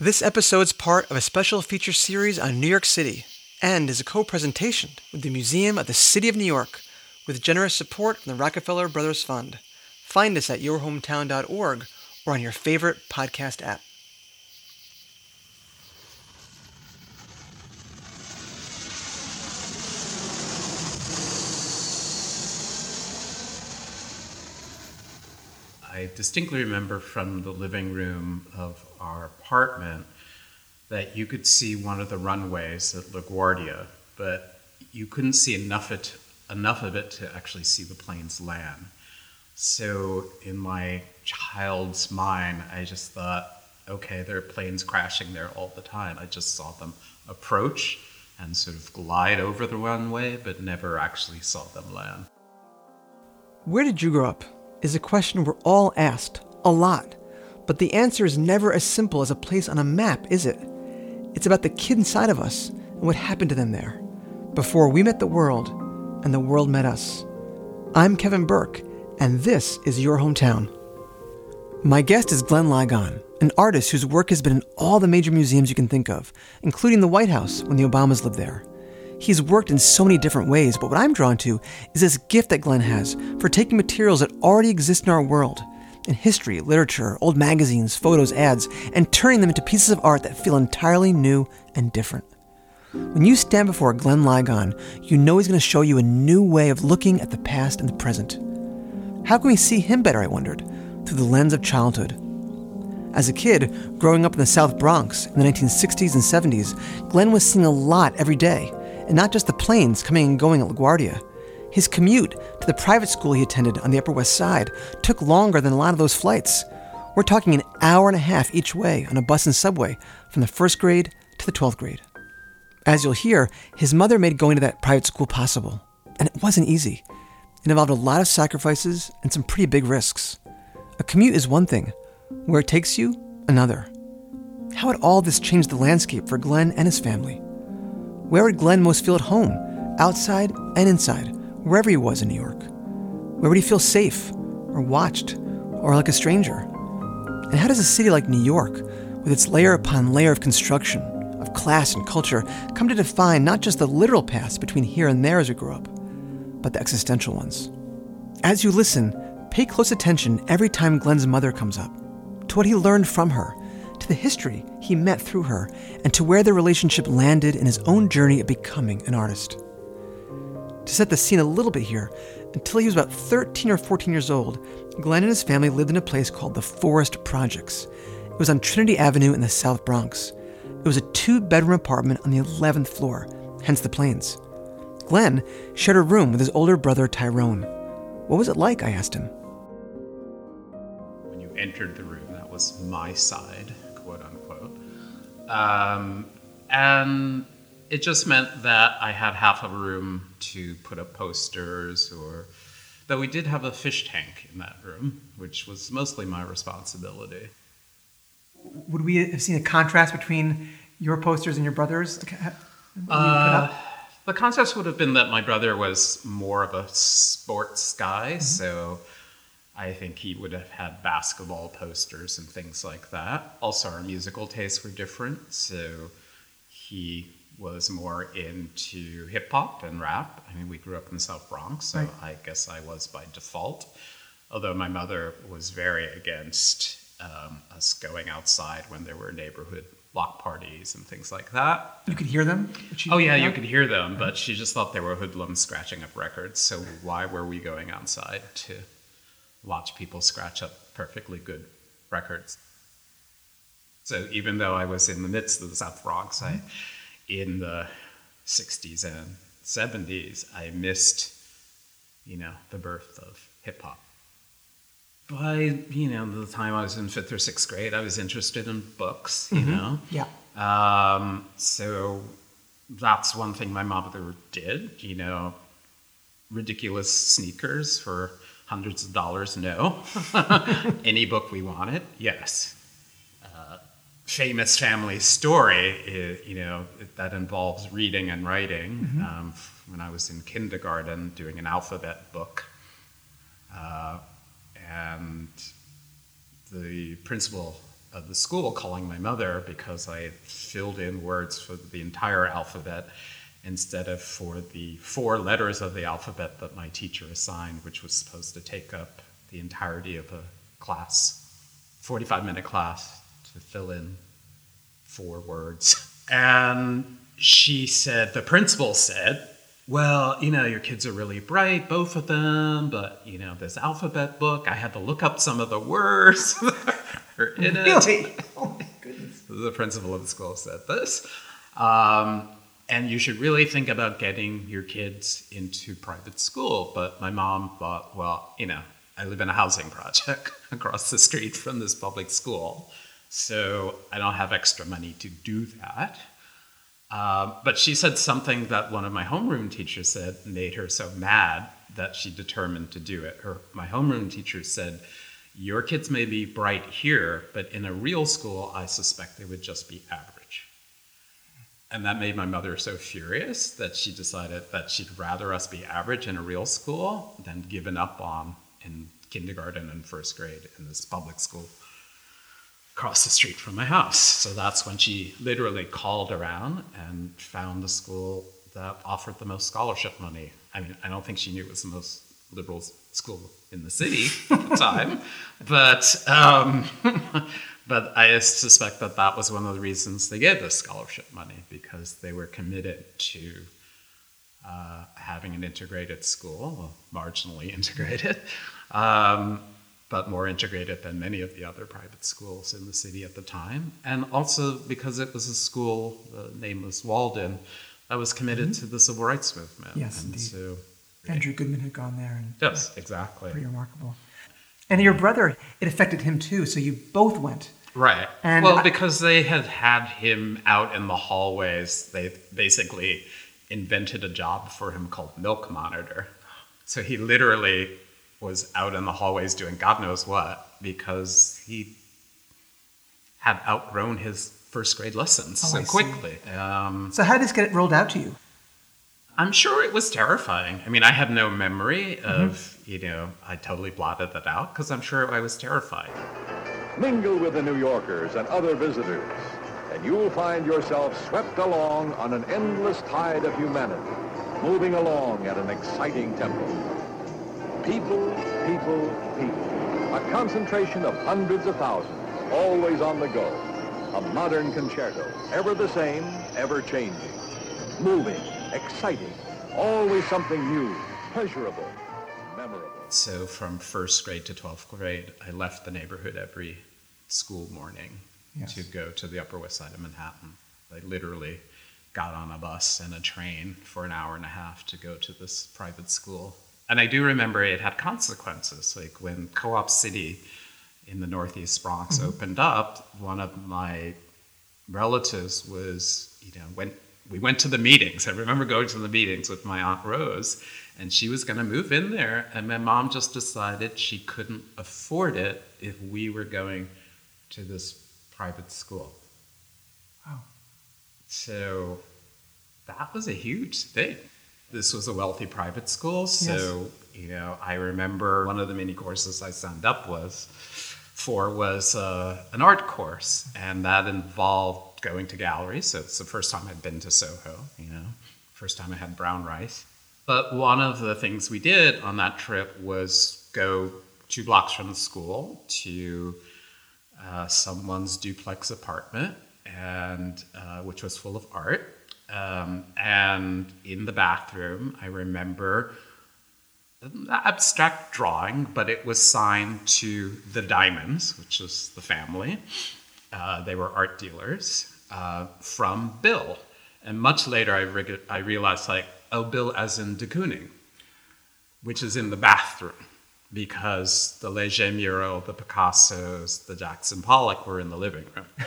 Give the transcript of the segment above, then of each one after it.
This episode's part of a special feature series on New York City and is a co presentation with the Museum of the City of New York with generous support from the Rockefeller Brothers Fund. Find us at yourhometown.org or on your favorite podcast app. I distinctly remember from the living room of our apartment that you could see one of the runways at LaGuardia, but you couldn't see enough, it, enough of it to actually see the planes land. So, in my child's mind, I just thought, okay, there are planes crashing there all the time. I just saw them approach and sort of glide over the runway, but never actually saw them land. Where did you grow up? Is a question we're all asked, a lot. But the answer is never as simple as a place on a map, is it? It's about the kid inside of us and what happened to them there. Before we met the world and the world met us. I'm Kevin Burke, and this is Your Hometown. My guest is Glenn Ligon, an artist whose work has been in all the major museums you can think of, including the White House when the Obamas lived there. He's worked in so many different ways, but what I'm drawn to is this gift that Glenn has for taking materials that already exist in our world, in history, literature, old magazines, photos, ads, and turning them into pieces of art that feel entirely new and different. When you stand before Glenn Ligon, you know he's going to show you a new way of looking at the past and the present. How can we see him better, I wondered, through the lens of childhood? As a kid, growing up in the South Bronx in the 1960s and 70s, Glenn was seeing a lot every day and not just the planes coming and going at LaGuardia. His commute to the private school he attended on the Upper West Side took longer than a lot of those flights. We're talking an hour and a half each way on a bus and subway from the first grade to the 12th grade. As you'll hear, his mother made going to that private school possible. And it wasn't easy. It involved a lot of sacrifices and some pretty big risks. A commute is one thing, where it takes you, another. How had all this changed the landscape for Glenn and his family? Where would Glenn most feel at home, outside and inside, wherever he was in New York? Where would he feel safe, or watched, or like a stranger? And how does a city like New York, with its layer upon layer of construction, of class and culture, come to define not just the literal paths between here and there as we grow up, but the existential ones? As you listen, pay close attention every time Glenn's mother comes up, to what he learned from her to the history he met through her, and to where their relationship landed in his own journey of becoming an artist. To set the scene a little bit here, until he was about 13 or 14 years old, Glenn and his family lived in a place called the Forest Projects. It was on Trinity Avenue in the South Bronx. It was a two bedroom apartment on the 11th floor, hence the planes. Glenn shared a room with his older brother Tyrone. What was it like? I asked him. When you entered the room, that was my side um, and it just meant that I had half a room to put up posters or though we did have a fish tank in that room, which was mostly my responsibility. Would we have seen a contrast between your posters and your brother's? Uh, the contrast would have been that my brother was more of a sports guy, mm-hmm. so I think he would have had basketball posters and things like that. Also, our musical tastes were different, so he was more into hip hop and rap. I mean, we grew up in the South Bronx, so right. I guess I was by default. Although my mother was very against um, us going outside when there were neighborhood block parties and things like that. You could hear them? Oh, yeah, you could hear them, but she just thought they were hoodlums scratching up records. So why were we going outside to watch people scratch up perfectly good records. So even though I was in the midst of the South Bronx, I, in the 60s and 70s, I missed, you know, the birth of hip hop. By, you know, the time I was in fifth or sixth grade, I was interested in books, you mm-hmm. know? Yeah. Um, so that's one thing my mother did, you know, ridiculous sneakers for hundreds of dollars? No. Any book we wanted? Yes. Uh, famous family story, is, you know, that involves reading and writing. Mm-hmm. Um, when I was in kindergarten, doing an alphabet book, uh, and the principal of the school calling my mother because I filled in words for the entire alphabet instead of for the four letters of the alphabet that my teacher assigned, which was supposed to take up the entirety of a class, 45 minute class to fill in four words. And she said, the principal said, well, you know, your kids are really bright, both of them, but, you know, this alphabet book, I had to look up some of the words that are in it. Really? Oh my goodness. The principal of the school said this. Um, and you should really think about getting your kids into private school. But my mom thought, well, you know, I live in a housing project across the street from this public school, so I don't have extra money to do that. Uh, but she said something that one of my homeroom teachers said made her so mad that she determined to do it. Her, my homeroom teacher said, Your kids may be bright here, but in a real school, I suspect they would just be average. And that made my mother so furious that she decided that she'd rather us be average in a real school than given up on in kindergarten and first grade in this public school across the street from my house. So that's when she literally called around and found the school that offered the most scholarship money. I mean, I don't think she knew it was the most liberal school in the city at the time, but um, but I suspect that that was one of the reasons they gave this scholarship money because they were committed to uh, having an integrated school, marginally integrated. Um, but more integrated than many of the other private schools in the city at the time. And also because it was a school, the name was Walden, that was committed mm-hmm. to the civil rights movement. Yes, and indeed. So, Andrew Goodman had gone there. And, yes, exactly. Pretty remarkable. And your brother, it affected him too, so you both went. Right. And well, I, because they had had him out in the hallways, they basically invented a job for him called Milk Monitor. So he literally was out in the hallways doing God knows what because he had outgrown his first grade lessons oh, so quickly. Um, so, how did this get rolled out to you? I'm sure it was terrifying. I mean, I have no memory of, mm-hmm. you know, I totally blotted that out because I'm sure I was terrified. Mingle with the New Yorkers and other visitors, and you'll find yourself swept along on an endless tide of humanity, moving along at an exciting tempo. People, people, people. A concentration of hundreds of thousands, always on the go. A modern concerto, ever the same, ever changing. Moving, exciting, always something new, pleasurable, memorable. So from first grade to 12th grade, I left the neighborhood every school morning yes. to go to the Upper West Side of Manhattan. I literally got on a bus and a train for an hour and a half to go to this private school and I do remember it had consequences. Like when Co-op City in the Northeast Bronx mm-hmm. opened up, one of my relatives was, you know, went we went to the meetings. I remember going to the meetings with my aunt Rose, and she was going to move in there, and my mom just decided she couldn't afford it if we were going to this private school. Wow. So that was a huge thing this was a wealthy private school, so yes. you know I remember one of the many courses I signed up was for was uh, an art course, and that involved going to galleries. So it's the first time I'd been to Soho, you know, first time I had brown rice. But one of the things we did on that trip was go two blocks from the school to uh, someone's duplex apartment, and uh, which was full of art um, and in the bathroom, I remember an abstract drawing, but it was signed to the Diamonds, which is the family. Uh, they were art dealers uh, from Bill. And much later, I, re- I realized, like, oh, Bill as in de Kooning, which is in the bathroom because the Leger mural, the Picassos, the Jackson Pollock were in the living room.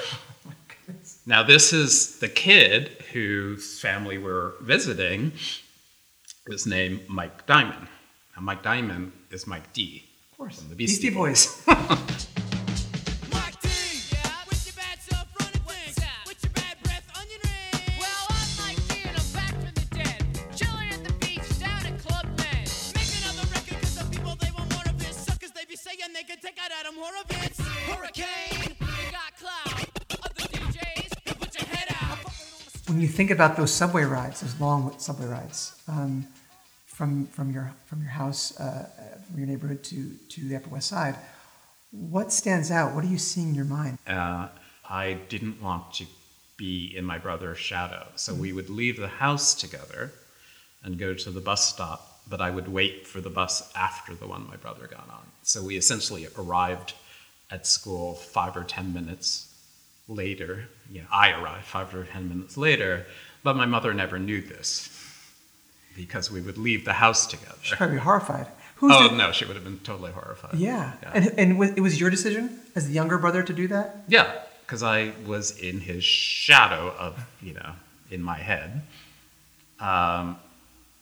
Now, this is the kid whose family we're visiting is named Mike Diamond. Now, Mike Diamond is Mike D. Of course. From the Beastie, Beastie Boys. Hurricane, think about those subway rides, those long subway rides, um, from from your from your house, uh, from your neighborhood to to the Upper West Side, what stands out? What are you seeing in your mind? Uh, I didn't want to be in my brother's shadow, so we would leave the house together and go to the bus stop. But I would wait for the bus after the one my brother got on. So we essentially arrived at school five or ten minutes later. Yeah, I arrived five or ten minutes later, but my mother never knew this because we would leave the house together. She's probably horrified. Who's Oh the- no, she would have been totally horrified. Yeah. yeah, And, and it was your decision as the younger brother to do that? Yeah, because I was in his shadow of you know in my head. Um,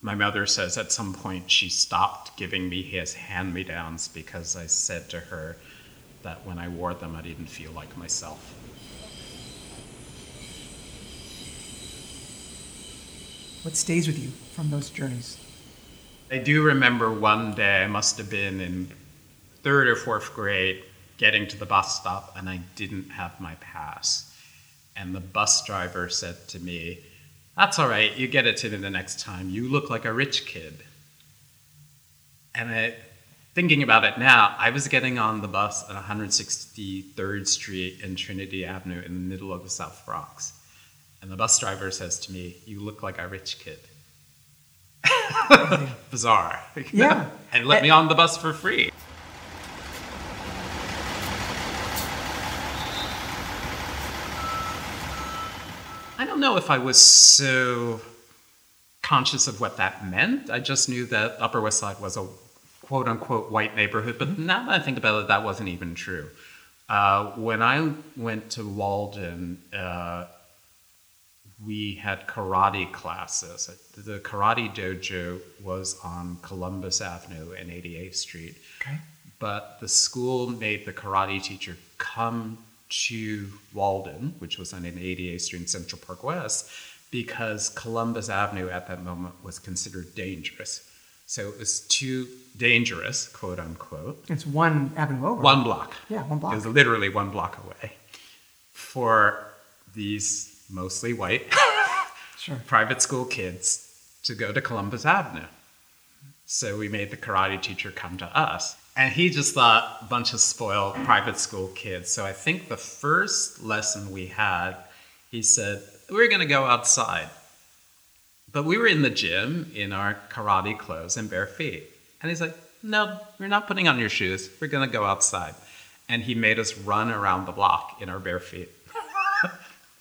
my mother says at some point she stopped giving me his hand me downs because I said to her that when I wore them I didn't feel like myself. What stays with you from those journeys? I do remember one day, I must have been in third or fourth grade, getting to the bus stop, and I didn't have my pass. And the bus driver said to me, That's all right, you get it to me the next time. You look like a rich kid. And I, thinking about it now, I was getting on the bus at 163rd Street and Trinity Avenue in the middle of the South Bronx. And the bus driver says to me, You look like a rich kid bizarre. Yeah. And let me on the bus for free. I don't know if I was so conscious of what that meant. I just knew that Upper West Side was a quote unquote white neighborhood, but now that I think about it, that wasn't even true. Uh, when I went to Walden, uh, we had karate classes. The karate dojo was on Columbus Avenue and 88th Street. Okay. But the school made the karate teacher come to Walden, which was on 88th Street in Central Park West, because Columbus Avenue at that moment was considered dangerous. So it was too dangerous, quote unquote, It's one avenue over. one block. Yeah, one block. It was literally one block away for these mostly white Sure. private school kids to go to Columbus Avenue. So we made the karate teacher come to us. And he just thought a bunch of spoiled private school kids. So I think the first lesson we had, he said, We're going to go outside. But we were in the gym in our karate clothes and bare feet. And he's like, No, you're not putting on your shoes. We're going to go outside. And he made us run around the block in our bare feet.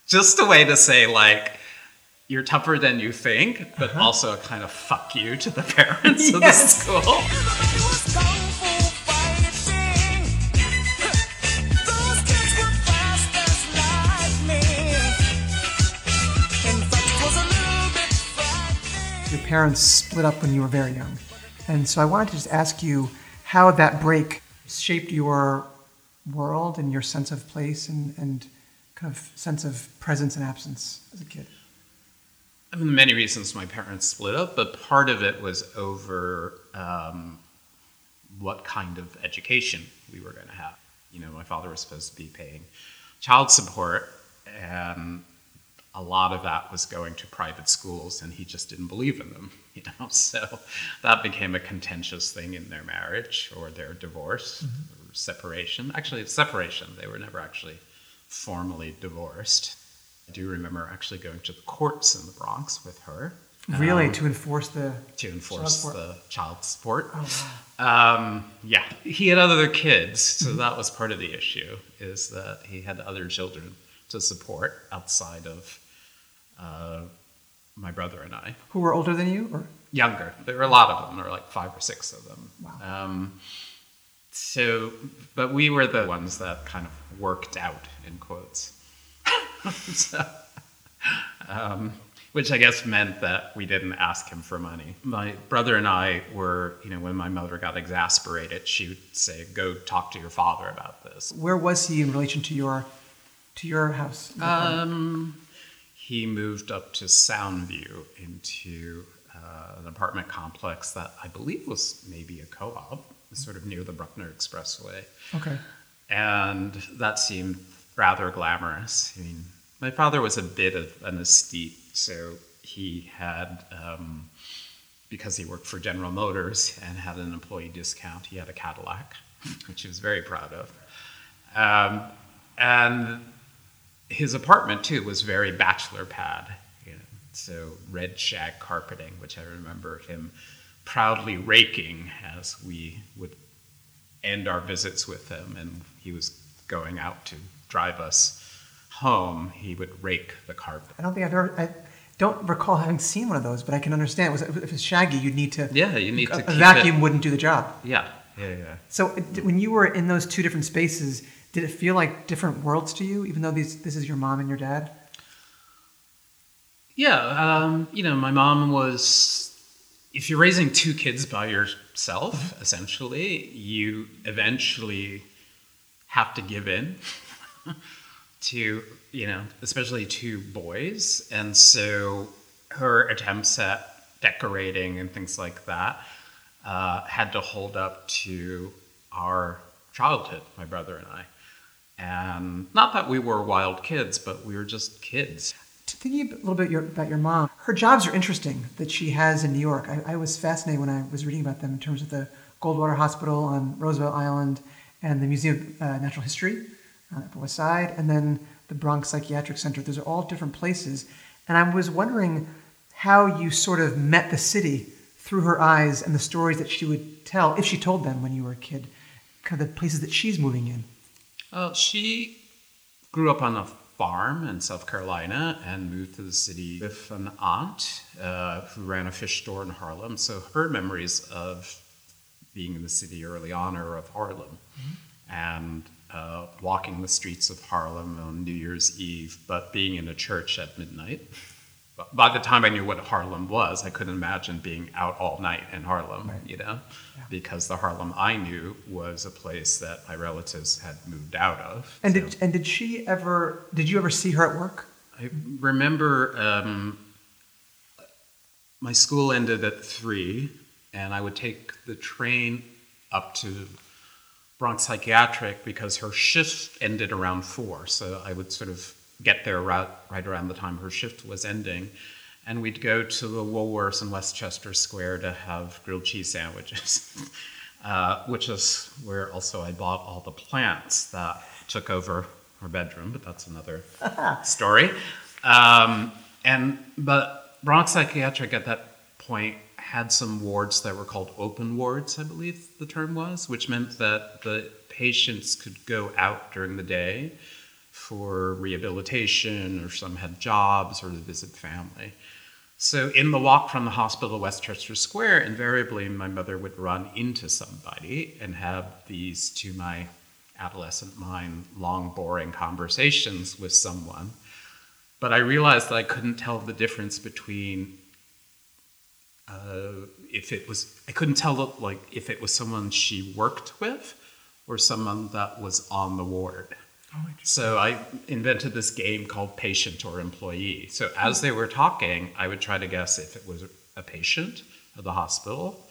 Just a way to say, like, you're tougher than you think, but uh-huh. also a kind of fuck you to the parents of the Yes. school. Your parents split up when you were very young. And so I wanted to just ask you how that break shaped your world and your sense of place and, and kind of sense of presence and absence as a kid. I mean, many reasons my parents split up, but part of it was over um, what kind of education we were going to have. You know, my father was supposed to be paying child support, and a lot of that was going to private schools, and he just didn't believe in them. You know, so that became a contentious thing in their marriage or their divorce or separation. Actually, it's separation. They were never actually formally divorced. I do remember actually going to the courts in the Bronx with her Really, to enforce the. to Child enforce support. the child support. Oh, wow. Um, yeah, he had other kids, so that was part of the issue. Is that he had other children to support outside of uh, my brother and I. Who were older than you? Or Younger, there were a lot of them. There were like five or six of them. Wow. Um, so, but we were the ones that kind of worked out in quotes. so, um, which I guess meant that we didn't ask him for money. My brother and I were, you know, when my mother got exasperated, she would say, "Go talk to your father about this." where was he in relation to your to your house? Um, he moved up to Soundview into uh, an apartment complex that I believe was maybe a co-op, sort of near the Bruckner Expressway. okay. and that seemed rather glamorous. I mean, my father was a bit of an aesthete, so he had, um, because he worked for General Motors and had an employee discount, he had a Cadillac, which he was very proud of. Um, and his apartment too was very bachelor pad, you know, so red shag carpeting, which I remember him proudly raking as we would end our visits with him, and he was going out to drive us home. He would rake the carpet. I don't think I've ever. I don't recall having seen one of those, but I can understand. Was, if it's shaggy, you'd need to. Yeah, you need to A, vacuum it- wouldn't do the job. Yeah, yeah, yeah. So when you were in those two different spaces, did it feel like different worlds to you, even though these this is your mom and your dad? Yeah, um, you know, my mom was. If you're raising two kids by yourself, essentially, you eventually have to give in to, you know, especially two boys. And so her attempts at decorating and things like that uh, had to hold up to our childhood, my brother and I. And not that we were wild kids, but we were just kids. Thinking a little bit your, about your mom, her jobs are interesting that she has in New York. I, I was fascinated when I was reading about them in terms of the Goldwater Hospital on Roosevelt Island and the Museum of uh, Natural History on the Upper West Side, and then the Bronx Psychiatric Center. Those are all different places. And I was wondering how you sort of met the city through her eyes and the stories that she would tell, if she told them when you were a kid, kind of the places that she's moving in. Well, she grew up on a farm in South Carolina and moved to the city with an aunt uh, who ran a fish store in Harlem. So her memories of being in the city early on are of Harlem and uh, walking the streets of Harlem on New Year's Eve, but being in a church at midnight. By the time I knew what Harlem was, I couldn't imagine being out all night in Harlem, you know, because the Harlem I knew was a place that my relatives had moved out of. And So- did, and did she ever, did you ever see her at work? I remember um, my school ended at three, and I would take the train up to Bronx Psychiatric because her shift ended around four. So I would sort of get there right, right around the time her shift was ending. And we'd go to the Woolworths in Westchester Square to have grilled cheese sandwiches, uh, which is where also I bought all the plants that took over her bedroom, but that's another story. Um, and but Bronx Psychiatric at that point had some wards that were called open wards, I believe the term was, which meant that the patients could go out during the day for rehabilitation, or some had jobs, or to visit family. So in the walk from the hospital to Westchester Square, invariably my mother would run into somebody and have these, to my adolescent mind, long, boring conversations with someone. But I realized that I couldn't tell the difference between uh, if it was, I couldn't tell like if it was someone she worked with or someone that was on the ward. So I invented this game called patient or employee. So as they were talking, I would try to guess if it was a patient of the hospital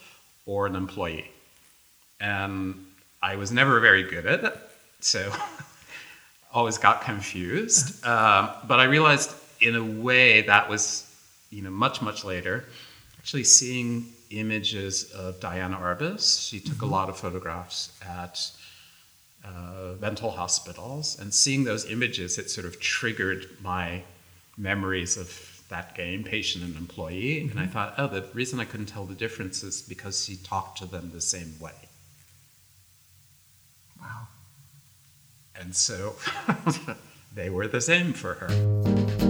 or an employee. And I was never very good at it, so always got confused. Um, but I realized in a way that was, you know, much much later. Actually, seeing images of Diane Arbus, she took a lot of photographs at uh, mental hospitals, and seeing those images, it sort of triggered my memories of that game, patient and employee. And I thought, oh, the reason I couldn't tell the difference is because she talked to them the same way. Wow. And so they were the same for her.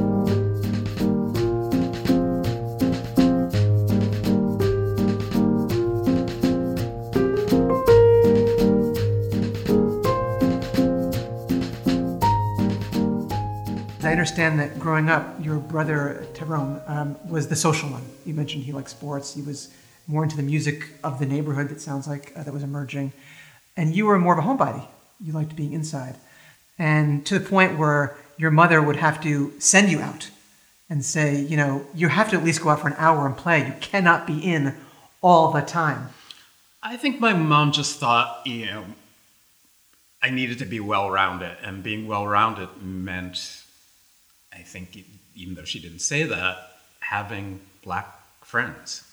Understand that growing up, your brother Tyrone um, was the social one. You mentioned he liked sports. He was more into the music of the neighborhood. That sounds like uh, that was emerging, and you were more of a homebody. You liked being inside, and to the point where your mother would have to send you out and say, you know, you have to at least go out for an hour and play. You cannot be in all the time. I think my mom just thought, you know, I needed to be well rounded, and being well rounded meant I think even though she didn't say that, having black friends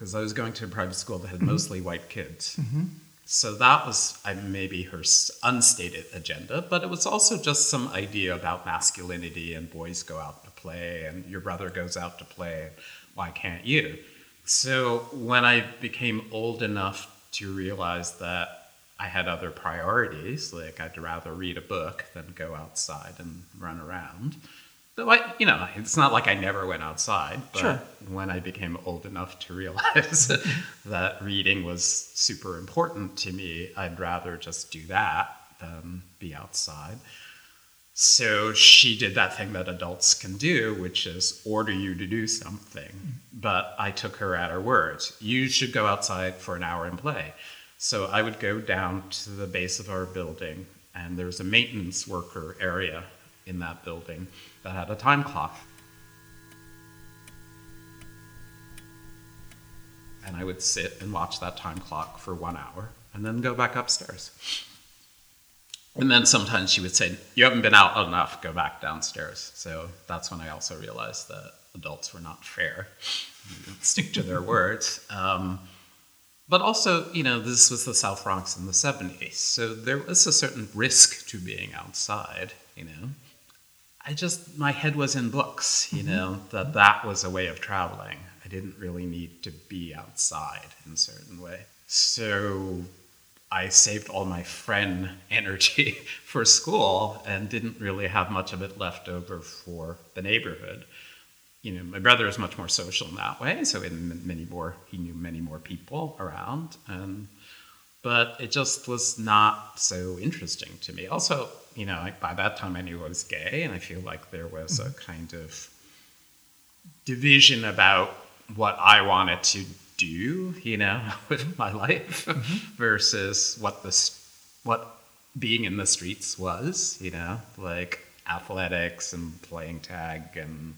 because I was going to a private school that had mm-hmm. mostly white kids. Mm-hmm. So that was I, maybe her unstated agenda, but it was also just some idea about masculinity and boys go out to play and your brother goes out to play. Why can't you? So when I became old enough to realize that I had other priorities, like I'd rather read a book than go outside and run around. Though I, you know, it's not like I never went outside, but Sure. when I became old enough to realize that reading was super important to me, I'd rather just do that than be outside. So she did that thing that adults can do, which is order you to do something. Mm. But I took her at her words. You should go outside for an hour and play. So I would go down to the base of our building, and there was a maintenance worker area in that building that had a time clock. And I would sit and watch that time clock for one hour and then go back upstairs. And then sometimes she would say, You haven't been out enough, go back downstairs. So that's when I also realized that adults were not fair, stick to their words. Um, but also, you know, this was the South Bronx in the 70s. So there was a certain risk to being outside, you know. I just, my head was in books, you mm-hmm. know, that that was a way of traveling. I didn't really need to be outside in a certain way. So I saved all my friend energy for school and didn't really have much of it left over for the neighborhood. You know, my brother is much more social in that way, so in many more, he knew many more people around, and but it just was not so interesting to me. Also, you know, I, by that time I knew I was gay, and I feel like there was a mm-hmm. kind of division about what I wanted to do, you know, with my life mm-hmm. versus what this what being in the streets was, you know, like athletics and playing tag and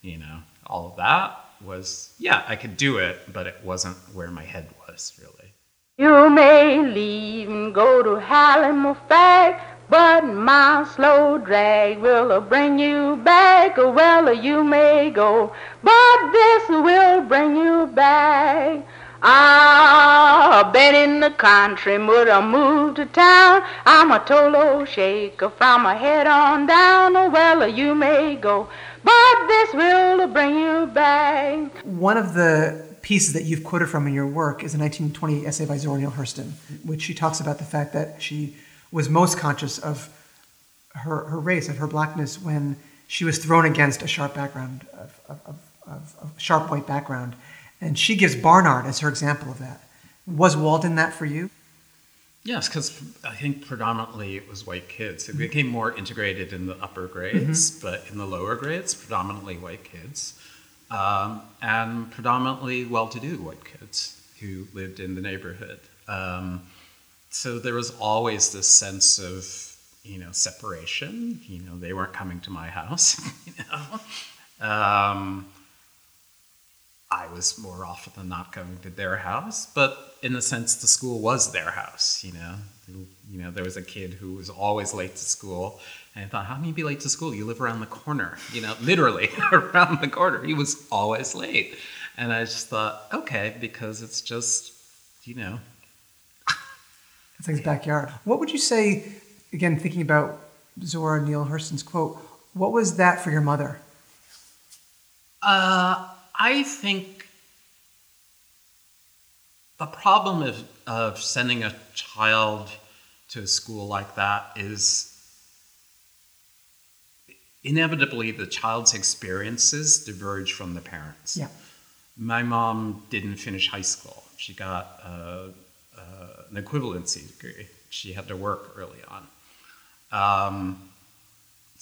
you know, all of that was yeah, I could do it, but it wasn't where my head was really. You may leave and go to Halifax, but my slow drag will bring you back. Well, you may go, but this will bring you back. Ah, I've been in the country, but I moved to town. I'm a tolo shaker from my head on down. Well, you may go, but this will bring you back. One of the pieces that you've quoted from in your work is a 1920 essay by Zora Neale Hurston, which she talks about the fact that she was most conscious of her, her race, of her blackness, when she was thrown against a sharp background, of, of, of, of, of sharp white background. And she gives Barnard as her example of that. Was Walden that for you? Yes, because I think predominantly it was white kids. It became more integrated in the upper grades, but in the lower grades, predominantly white kids, um, and predominantly well-to-do white kids who lived in the neighborhood. Um, so there was always this sense of, you know, separation. You know, they weren't coming to my house. You know. Um, I was more often than not going to their house, but in a sense, the school was their house. You know, you know, there was a kid who was always late to school, and I thought, how can you be late to school? You live around the corner. You know, literally around the corner. He was always late, and I just thought, okay, because it's just, you know, It's like his backyard. What would you say, again, thinking about Zora Neale Hurston's quote, what was that for your mother? Uh, I think the problem of, of sending a child to a school like that is inevitably the child's experiences diverge from the parents. Yeah. My mom didn't finish high school. She got uh, uh, an equivalency degree. She had to work early on. Um,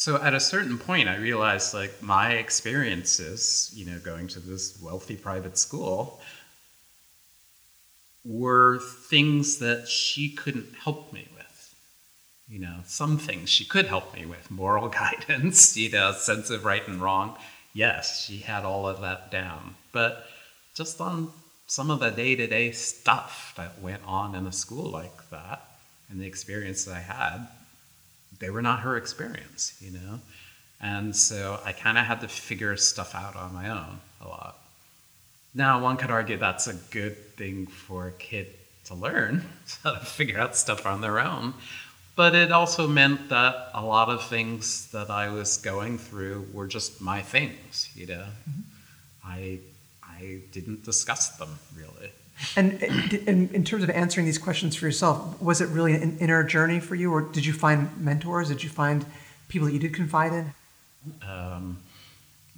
so at a certain point, I realized like my experiences, you know, going to this wealthy private school, were things that she couldn't help me with. You know, some things she could help me with, moral guidance, you know, sense of right and wrong. Yes, she had all of that down. But just on some of the day to day stuff that went on in a school like that and the experience that I had, they were not her experience, you know? And so I kind of had to figure stuff out on my own a lot. Now, one could argue that's a good thing for a kid to learn, how to figure out stuff on their own. But it also meant that a lot of things that I was going through were just my things, you know. Mm-hmm. I I didn't discuss them really. And in, in, terms of answering these questions for yourself, was it really an inner journey for you, or did you find mentors? Did you find people that you did confide in? Um,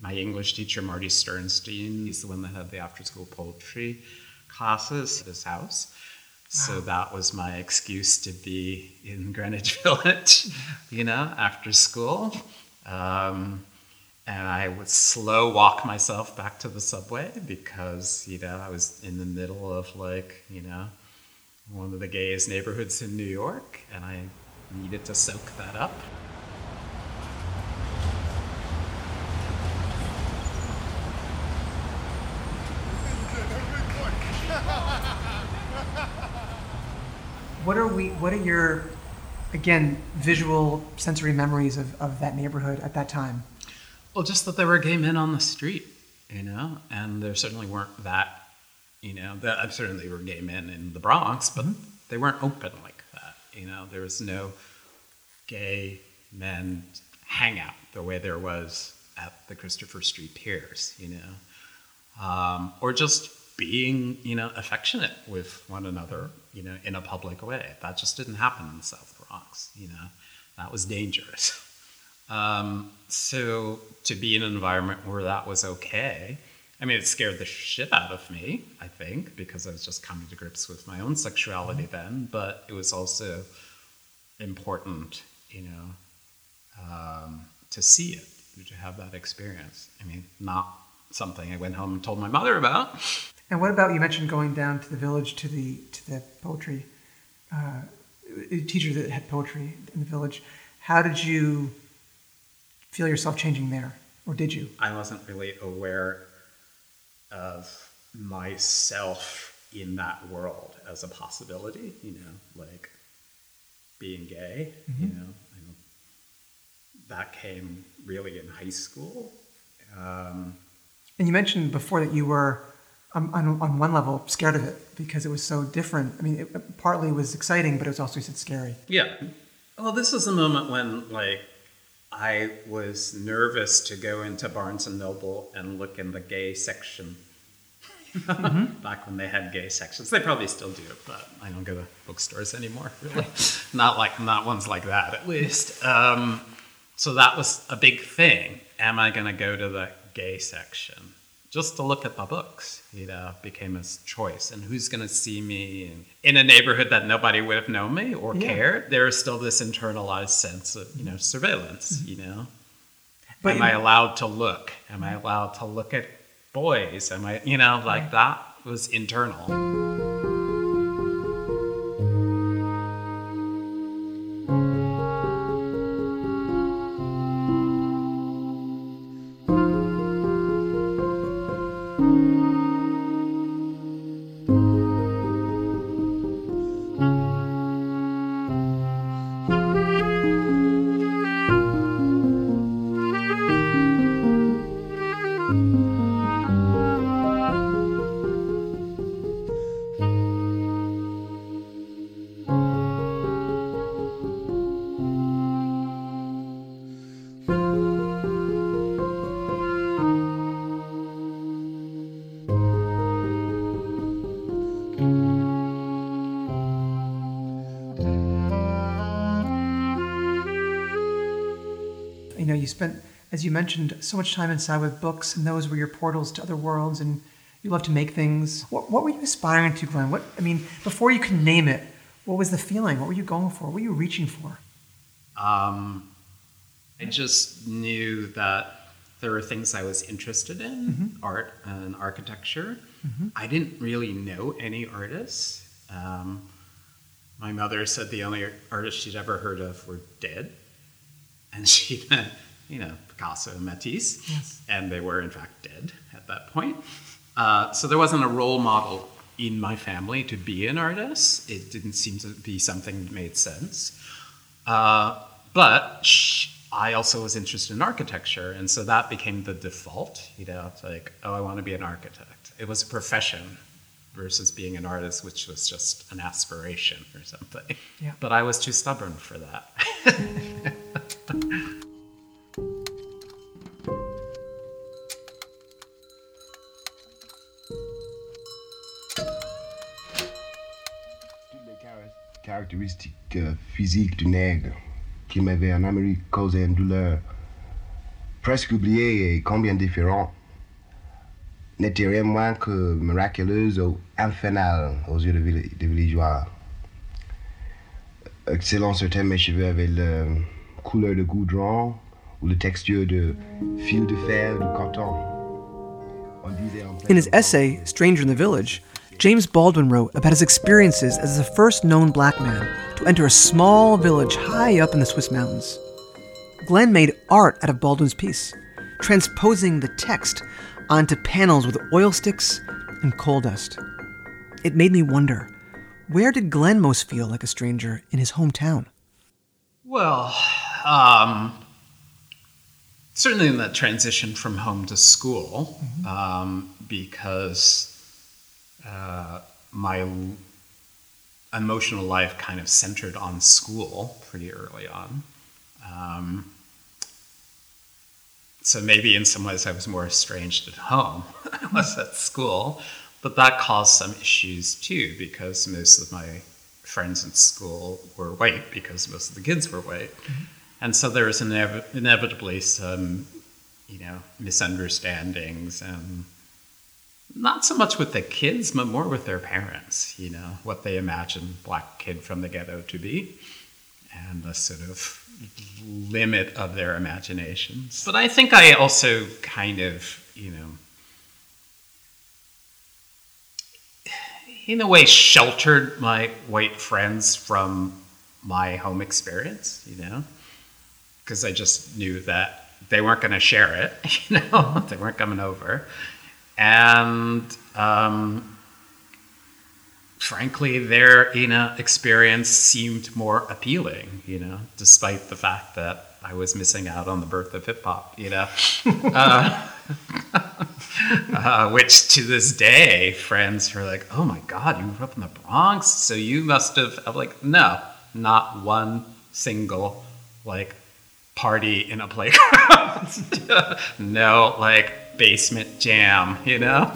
my English teacher, Marty Sternstein, he's the one that had the after school poetry classes at his house. So that was my excuse to be in Greenwich Village, you know, after school. Um, and I would slow walk myself back to the subway because, you know, I was in the middle of like, you know, one of the gayest neighborhoods in New York, and I needed to soak that up. What are we? What are your, again, visual sensory memories of, of that neighborhood at that time? Well, just that there were gay men on the street, you know, and there certainly weren't that, you know, that uh, certainly were gay men in the Bronx, but mm-hmm. they weren't open like that. You know, there was no gay men hangout the way there was at the Christopher Street Piers, you know, um, or just being, you know, affectionate with one another, you know, in a public way. That just didn't happen in the South Bronx, you know. That was dangerous. Um, so to be in an environment where that was okay, I mean, it scared the shit out of me, I think, because I was just coming to grips with my own sexuality mm-hmm. then, but it was also important, you know, um, to see it, to have that experience. I mean, not something I went home and told my mother about. And what about you mentioned going down to the village to the to the poetry uh, teacher that had poetry in the village? How did you feel yourself changing there, or did you? I wasn't really aware of myself in that world as a possibility. You know, like being gay. Mm-hmm. You know, that came really in high school. Um, and you mentioned before that you were on, on, on, one level scared of it because it was so different. I mean, it partly was exciting, but it was also you said scary. Yeah. Well, this was a moment when like I was nervous to go into Barnes and Noble and look in the gay section. mm-hmm. Back when they had gay sections, they probably still do, but I don't go to bookstores anymore. Really, not like not ones like that, at least. Um, so that was a big thing. Am I going to go to the gay section? Just to look at the books, you know, became a choice. And who's going to see me in, in, a neighborhood that nobody would have known me or yeah. cared? There is still this internalized sense of, you know, surveillance, mm-hmm. you know. But Am I allowed to look? Am I allowed to look at boys? Am I, you know, like that was internal. As you mentioned, so much time inside with books, and those were your portals to other worlds, and you love to make things. What, what were you aspiring to, Glenn? What I mean, before you could name it, what was the feeling? What were you going for? What were you reaching for? Um, I just knew that there were things I was interested in, mm-hmm. art and architecture. Mm-hmm. I didn't really know any artists. Um, my mother said the only artists she'd ever heard of were dead. And she you know, Picasso and Matisse, yes. and they were in fact dead at that point. Uh, so there wasn't a role model in my family to be an artist. It didn't seem to be something that made sense. Uh, but I also was interested in architecture, and so that became the default. You know, it's like, oh, I want to be an architect. It was a profession versus being an artist, which was just an aspiration or something. Yeah. But I was too stubborn for that. caractéristiques euh, physiques du nègre qui m'avait en Amérique causé une douleur presque oubliée et combien différent n'était rien moins que miraculeuse ou infernale aux yeux des villageois. Excellent certains mes cheveux avaient la couleur de goudron ou la texture de fil de fer de coton. In his essay, Stranger in the Village, James Baldwin wrote about his experiences as the first known black man to enter a small village high up in the Swiss mountains. Glenn made art out of Baldwin's piece, transposing the text onto panels with oil sticks and coal dust. It made me wonder where did Glenn most feel like a stranger in his hometown? Well, um, certainly in that transition from home to school, mm-hmm. um, because uh, my emotional life kind of centered on school pretty early on. Um, so maybe in some ways I was more estranged at home than I was at school, but that caused some issues too because most of my friends in school were white because most of the kids were white. Mm-hmm. And so there was inev- inevitably some, you know, misunderstandings and not so much with the kids, but more with their parents, you know, what they imagine black kid from the ghetto to be and the sort of limit of their imaginations. But I think I also kind of, you know, in a way sheltered my white friends from my home experience, you know, because I just knew that they weren't going to share it, you know, they weren't coming over and um, frankly, their know experience seemed more appealing. You know, despite the fact that I was missing out on the birth of hip hop. You know. uh, uh, which to this day, friends are like, "Oh my God, you grew up in the Bronx, so you must have." I'm like, "No, not one single like party in a playground. no, like basement jam, you know?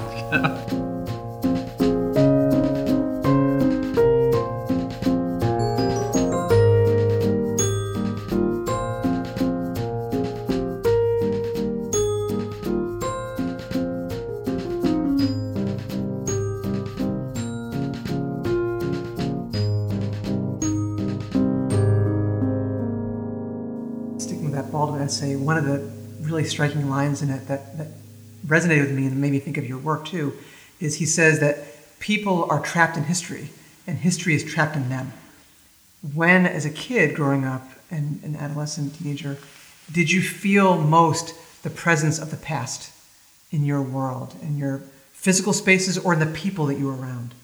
Sticking with that Baldwin essay, one of the really striking lines in it that, that resonated with me and made me think of your work too is he says that people are trapped in history and history is trapped in them. When, as a kid growing up and an adolescent teenager, did you feel most the presence of the past in your world, in your physical spaces, or in the people that you were around?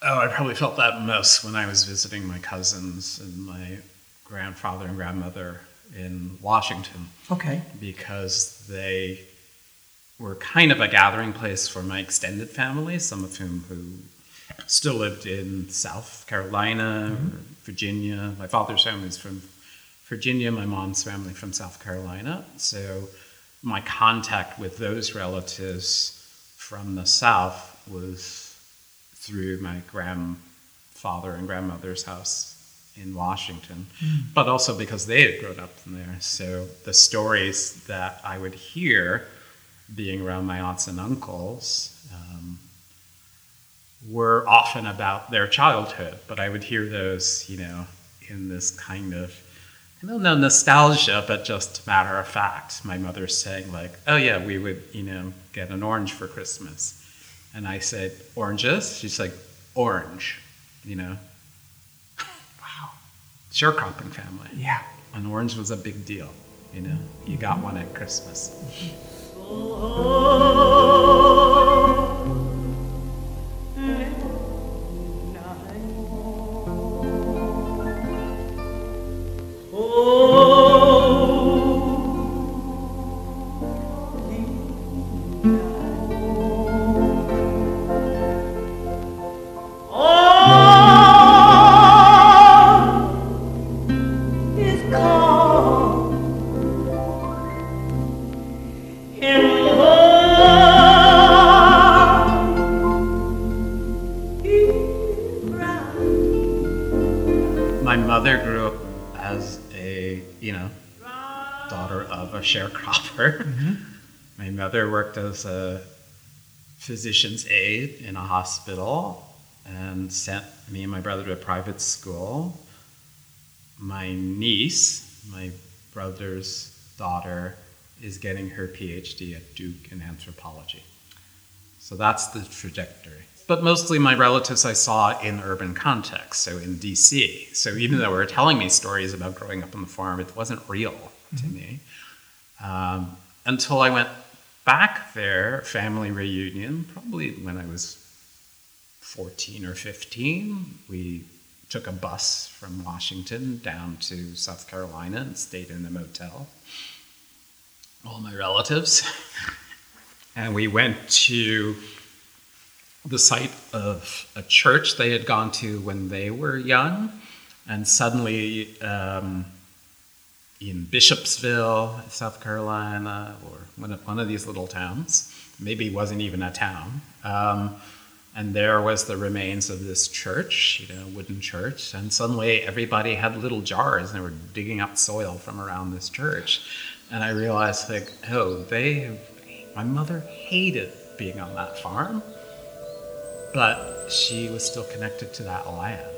Oh, I probably felt that most when I was visiting my cousins and my grandfather and grandmother in Washington. Okay. Because they were kind of a gathering place for my extended family, some of whom who still lived in South Carolina mm-hmm. Virginia. My father's family is from Virginia, my mom's family from South Carolina. So my contact with those relatives from the South was through my grandfather and grandmother's house in Washington, mm. but also because they had grown up there. So the stories that I would hear being around my aunts and uncles um, were often about their childhood, but I would hear those, you know, in this kind of, I don't know, nostalgia, but just matter of fact. My mother saying, like, oh yeah, we would, you know, get an orange for Christmas. And I said, oranges? She's like, orange, you know. wow. Sharecropping family. Yeah. An orange was a big deal, you know. You got one at Christmas. 啊。Worked as a physician's aide in a hospital and sent me and my brother to a private school. My niece, my brother's daughter, is getting her PhD at Duke in anthropology. So that's the trajectory. But mostly my relatives I saw in urban context, so in DC. So even though they were telling me stories about growing up on the farm, it wasn't real to me. Um, until I went back there, family reunion, probably when I was 14 or 15. We took a bus from Washington down to South Carolina and stayed in a motel. All my relatives. and we went to the site of a church they had gone to when they were young. And suddenly, um, in Bishopsville, South Carolina, or one of, one of these little towns, maybe wasn't even a town. Um, and there was the remains of this church, you know, wooden church. And suddenly everybody had little jars and they were digging up soil from around this church. And I realized, like, oh, they, my mother hated being on that farm, but she was still connected to that land.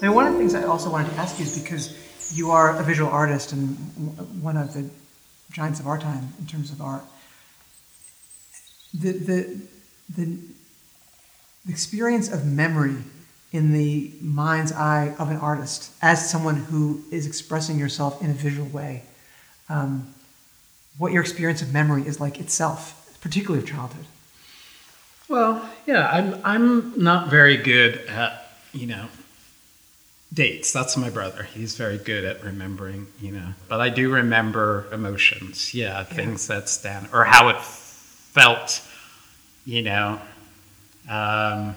I mean, one of the things I also wanted to ask you is because you are a visual artist and one of the giants of our time in terms of art. The, the, the, the experience of memory in the mind's eye of an artist as someone who is expressing yourself in a visual way, um, what your experience of memory is like itself, particularly of childhood. Well, yeah, I'm I'm not very good at you know dates. That's my brother. He's very good at remembering, you know. But I do remember emotions. Yeah, things that stand or how it felt, you know. Um,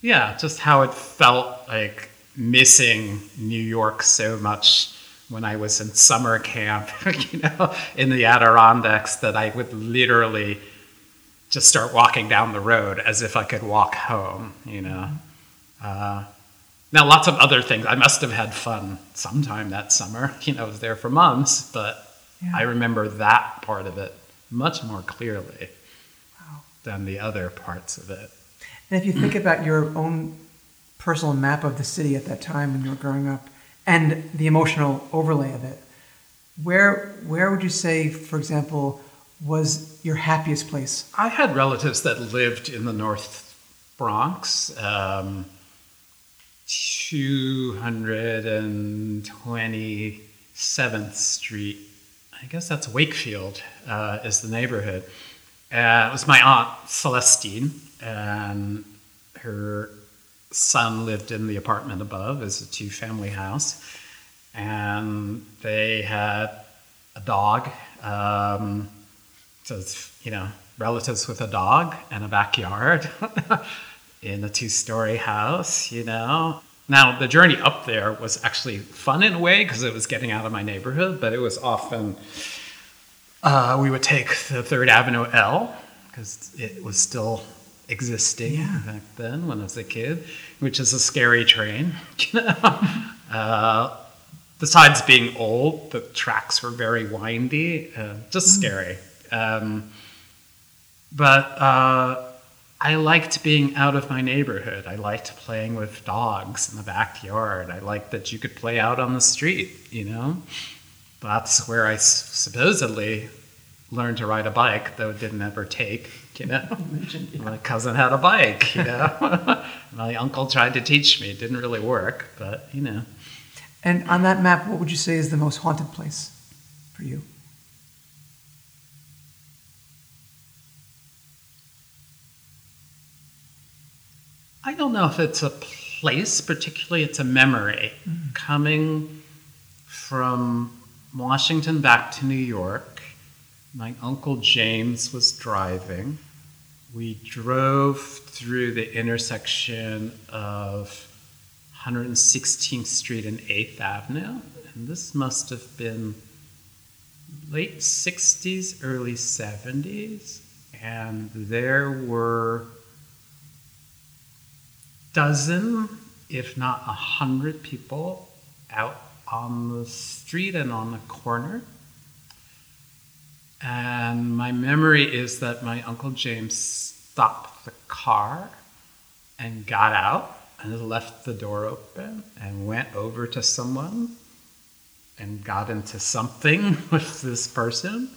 yeah, just how it felt like missing New York so much when I was in summer camp, you know, in the Adirondacks, that I would literally just start walking down the road as if I could walk home, you know. Uh, now, lots of other things. I must have had fun sometime that summer. You know, I was there for months, but Yeah. I remember that part of it much more clearly Wow. than the other parts of it. And if you think about your own personal map of the city at that time when you were growing up and the emotional overlay of it, where where would you say, for example, was your happiest place? I had relatives that lived in the North Bronx, um, 227th Street. I guess that's Wakefield uh, is the neighborhood. Uh, it was my aunt Celestine, and her son lived in the apartment above as a two-family house, and they had a dog. Um, so it's, you know, relatives with a dog and a backyard in a two-story house, you know. Now, the journey up there was actually fun in a way because it was getting out of my neighborhood, but it was often uh, we would take the Third Avenue L because it was still existing back then when I was a kid, which is a scary train. You know? uh, besides being old, the tracks were very windy, uh, just scary. Um, but uh, I liked being out of my neighborhood. I liked playing with dogs in the backyard. I liked that you could play out on the street, you know? That's where I s- supposedly learned to ride a bike, though it didn't ever take, you know? My cousin had a bike, you know? My uncle tried to teach me. It didn't really work, but, you know. And on that map, what would you say is the most haunted place for you? I don't know if it's a place, particularly it's a memory. Mm-hmm. Coming from Washington back to New York, my uncle James was driving, we drove through the intersection of 116th Street and 8th Avenue. And this must have been late 60s, early 70s. And there were dozen, if not a hundred people out on the street and on the corner. And my memory is that my Uncle James stopped the car and got out and left the door open and went over to someone and got into something with this person.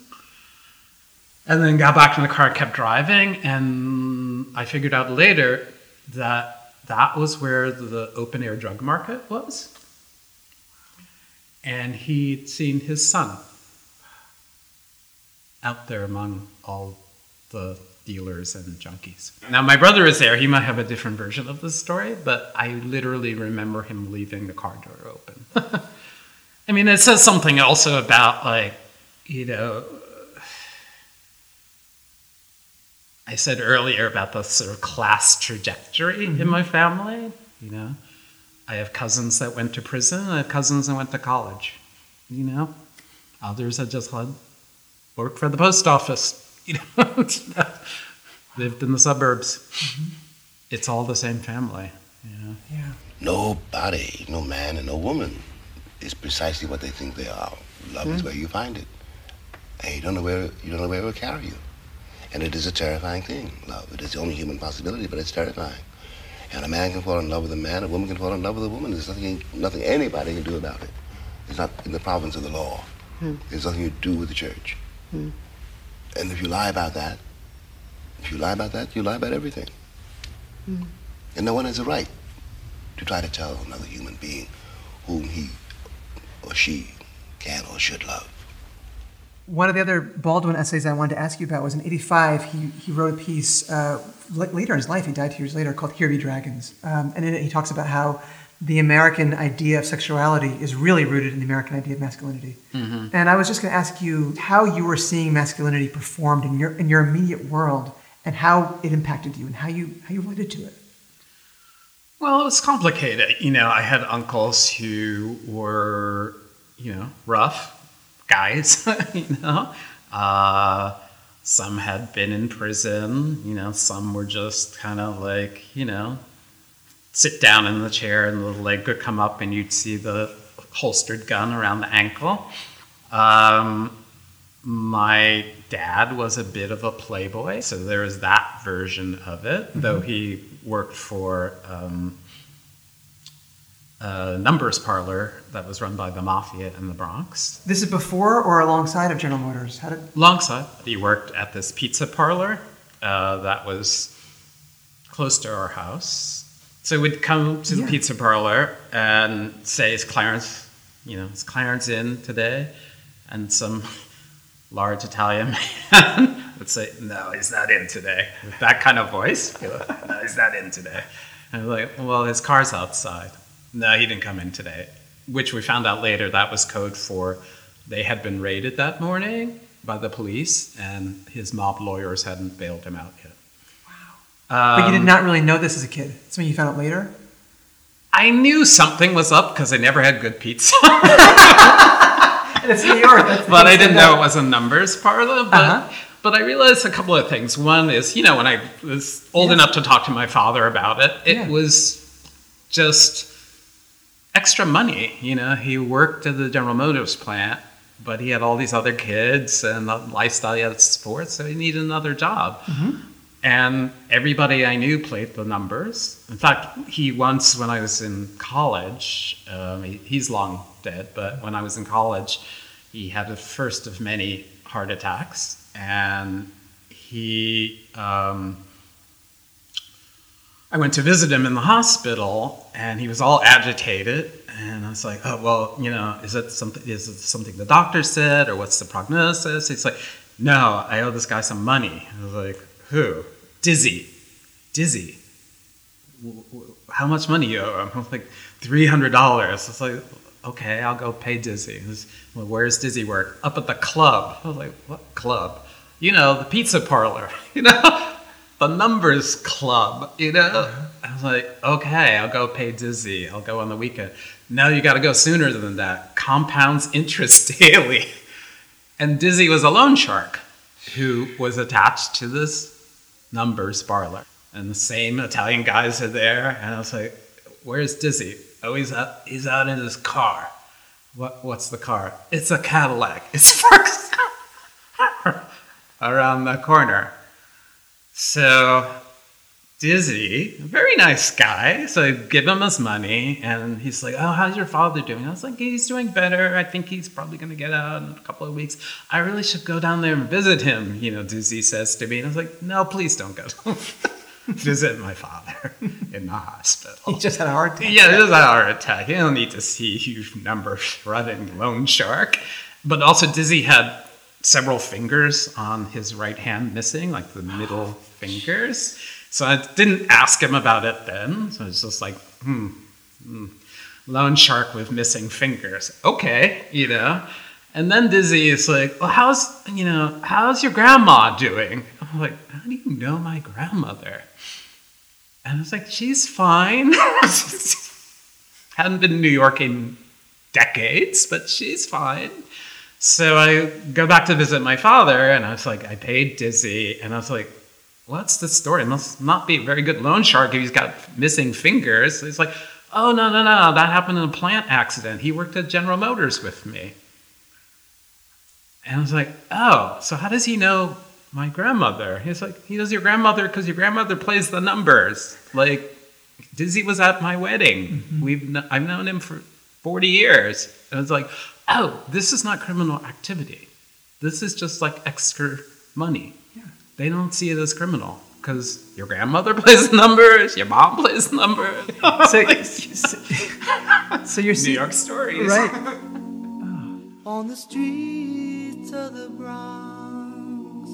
And then got back in the car and kept driving. And I figured out later that that was where the open air drug market was. And he'd seen his son out there among all the dealers and junkies. Now, my brother is there. He might have a different version of the story, but I literally remember him leaving the car door open. I mean, it says something also about, like, you know, I said earlier about the sort of class trajectory mm-hmm. in my family. You know, I have cousins that went to prison, I have cousins that went to college. You know, others that just had worked for the post office. You know, lived in the suburbs. Mm-hmm. It's all the same family. Yeah. Yeah. Nobody, no man and no woman, is precisely what they think they are. Love mm-hmm. is where you find it, and you don't know where you don't know where it will carry you. And it is a terrifying thing, love. It is the only human possibility, but it's terrifying. And a man can fall in love with a man, a woman can fall in love with a woman. There's nothing, nothing anybody can do about it. It's not in the province of the law. Hmm. There's nothing you do with the church. Hmm. And if you lie about that, if you lie about that, you lie about everything. Hmm. And no one has a right to try to tell another human being whom he or she can or should love. One of the other Baldwin essays I wanted to ask you about was in '85. He, he wrote a piece uh, later in his life. He died two years later, called "Here Be Dragons," um, and in it he talks about how the American idea of sexuality is really rooted in the American idea of masculinity. Mm-hmm. And I was just going to ask you how you were seeing masculinity performed in your in your immediate world, and how it impacted you, and how you how you related to it. Well, it was complicated. You know, I had uncles who were, you know, rough guys, you know. Uh, some had been in prison, you know, some were just kind of like, you know, sit down in the chair and the leg would come up and you'd see the holstered gun around the ankle. Um, my dad was a bit of a playboy, so there was that version of it, mm-hmm. though he worked for um, a numbers parlor that was run by the mafia in the Bronx. This is before or alongside of General Motors? How did... Alongside. He worked at this pizza parlor uh, that was close to our house. So we'd come to the yeah. pizza parlor and say, "Is Clarence, you know, is Clarence in today?" And some large Italian man would say, "No, he's not in today." With that kind of voice, no, he's not in today. And I'm like, "Well, his car's outside." No, he didn't come in today. Which we found out later that was code for they had been raided that morning by the police, and his mob lawyers hadn't bailed him out yet. Wow. Um, but you did not really know this as a kid. Something you found out later. I knew something was up because I never had good pizza. it's New York. but I didn't know it was a numbers parlor. But uh-huh. but I realized a couple of things. One is, you know, when I was old yeah. enough to talk to my father about it, it yeah. was just extra money. You know, he worked at the General Motors plant, but he had all these other kids and the lifestyle he had at sports, so he needed another job. Mm-hmm. And everybody I knew played the numbers. In fact, he once, when I was in college, um, he, he's long dead, but when I was in college, he had the first of many heart attacks, and he. Um, I went to visit him in the hospital, and he was all agitated. And I was like, "Oh well, you know, is it something? Is it something the doctor said, or what's the prognosis?" He's like, "No, I owe this guy some money." I was like, "Who?" Dizzy. Dizzy. How much money you owe him? I was like, three hundred dollars. I was like, okay, I'll go pay Dizzy. Was, well, where's Dizzy work? Up at the club. I was like, what club? You know, the pizza parlor. You know, the numbers club, you know? Uh-huh. I was like, okay, I'll go pay Dizzy. I'll go on the weekend. No, you got to go sooner than that. Compounds interest daily. And Dizzy was a loan shark who was attached to this numbers parlor. And the same Italian guys are there. And I was like, where's Dizzy? Oh, he's out, he's out in his car. What, what's the car? It's a Cadillac. It's parked around the corner. So Dizzy, a very nice guy. So I give him his money, and he's like, "Oh, how's your father doing?" I was like, "He's doing better. I think he's probably going to get out in a couple of weeks. I really should go down there and visit him." You know, Dizzy says to me, and I was like, "No, please don't go." visit my father in the hospital. He just had a heart attack. Yeah, just had a heart attack. You don't need to see huge numbers running loan shark. But also, Dizzy had several fingers on his right hand missing, like the middle fingers. So I didn't ask him about it then. So it's just like, hmm, hmm, loan shark with missing fingers. Okay, you know. And then Dizzy is like, well, how's you know, how's your grandma doing? I'm like, how do you know my grandmother? And I was like, she's fine. Hadn't been in New York in decades, but she's fine. So I go back to visit my father, and I was like, I paid Dizzy, and I was like, what's the story? It must not be a very good loan shark if he's got missing fingers. He's like, oh, no, no, no, that happened in a plant accident. He worked at General Motors with me. And I was like, oh, so how does he know my grandmother? He's like, he knows your grandmother because your grandmother plays the numbers. Like, Dizzy was at my wedding. Mm-hmm. We've kn- I've known him for 40 years. And I was like, oh, this is not criminal activity. This is just like extra money. Yeah. They don't see it as criminal because your grandmother plays the numbers, your mom plays the numbers. so, so, so, you're New York stories, right? On the streets of the Bronx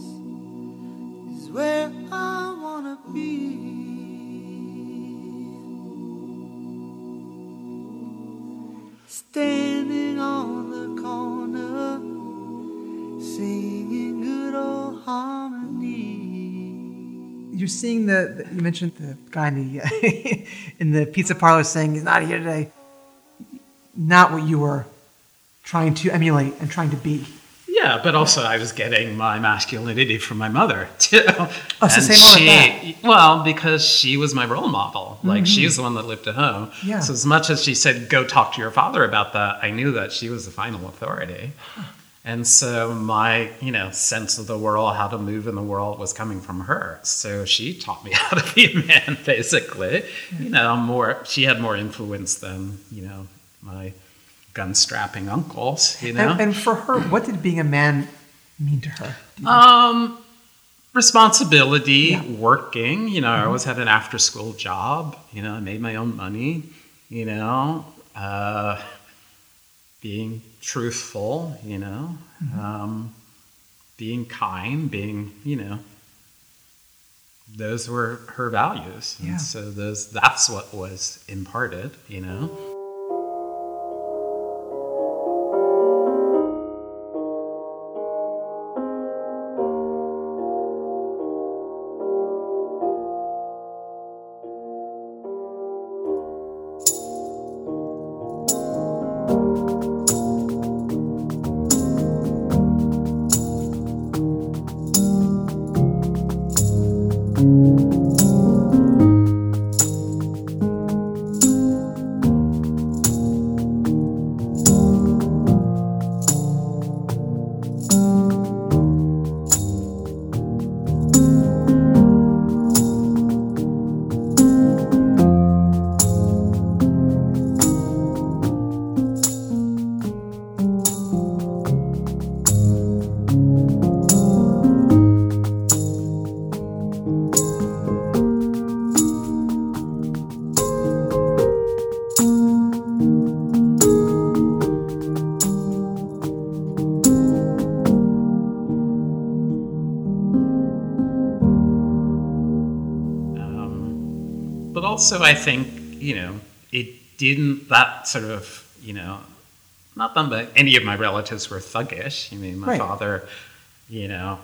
is where I wanna be. Standing on the corner, singing good old harmony. You're seeing the, the you mentioned the guy in the, in the pizza parlor saying he's not here today. Not what you were trying to emulate and trying to be. Yeah, but also I was getting my masculinity from my mother too. Oh, so say more she. Well, because she was my role model. Like mm-hmm. she's the one that lived at home. Yeah. So as much as she said, "Go talk to your father about that," I knew that she was the final authority. And so my, you know, sense of the world, how to move in the world, was coming from her. So she taught me how to be a man, basically. Yeah. You know, more. She had more influence than you know my gun strapping uncles, you know. And, and, for her, what did being a man mean to her? Um, responsibility, yeah. working. You know, mm-hmm. I always had an after school job. You know, I made my own money. You know, uh, being truthful. You know, mm-hmm. um, being kind. Being, you know. Those were her values, yeah. and so those that's what was imparted, you know. Also, I think, you know, it didn't, that sort of, you know, not that any of my relatives were thuggish. I mean, my right. father, you know,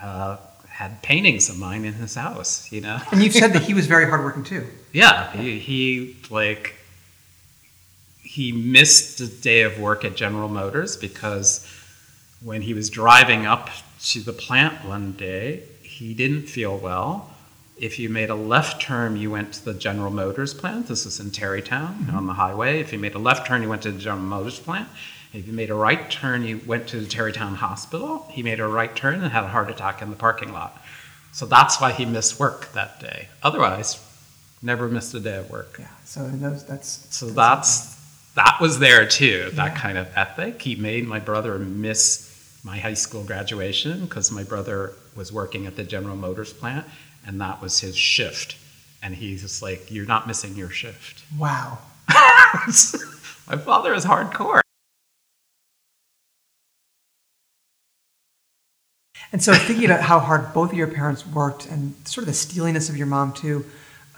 uh, had paintings of mine in his house. You know. And you've said that he was very hardworking too. Yeah, he, he like he missed a day of work at General Motors because when he was driving up to the plant one day, he didn't feel well. If you made a left turn, you went to the General Motors plant. This is in Tarrytown mm-hmm. on the highway. If you made a left turn, you went to the General Motors plant. If you made a right turn, you went to the Tarrytown Hospital. He made a right turn and had a heart attack in the parking lot. So that's why he missed work that day. Otherwise, never missed a day of work. Yeah. So those, that's So that's that was there too. That kind of ethic. He made my brother miss my high school graduation because my brother was working at the General Motors plant, and that was his shift. And he's just like, "You're not missing your shift." wow. my father is hardcore. And so thinking about how hard both of your parents worked and sort of the steeliness of your mom too,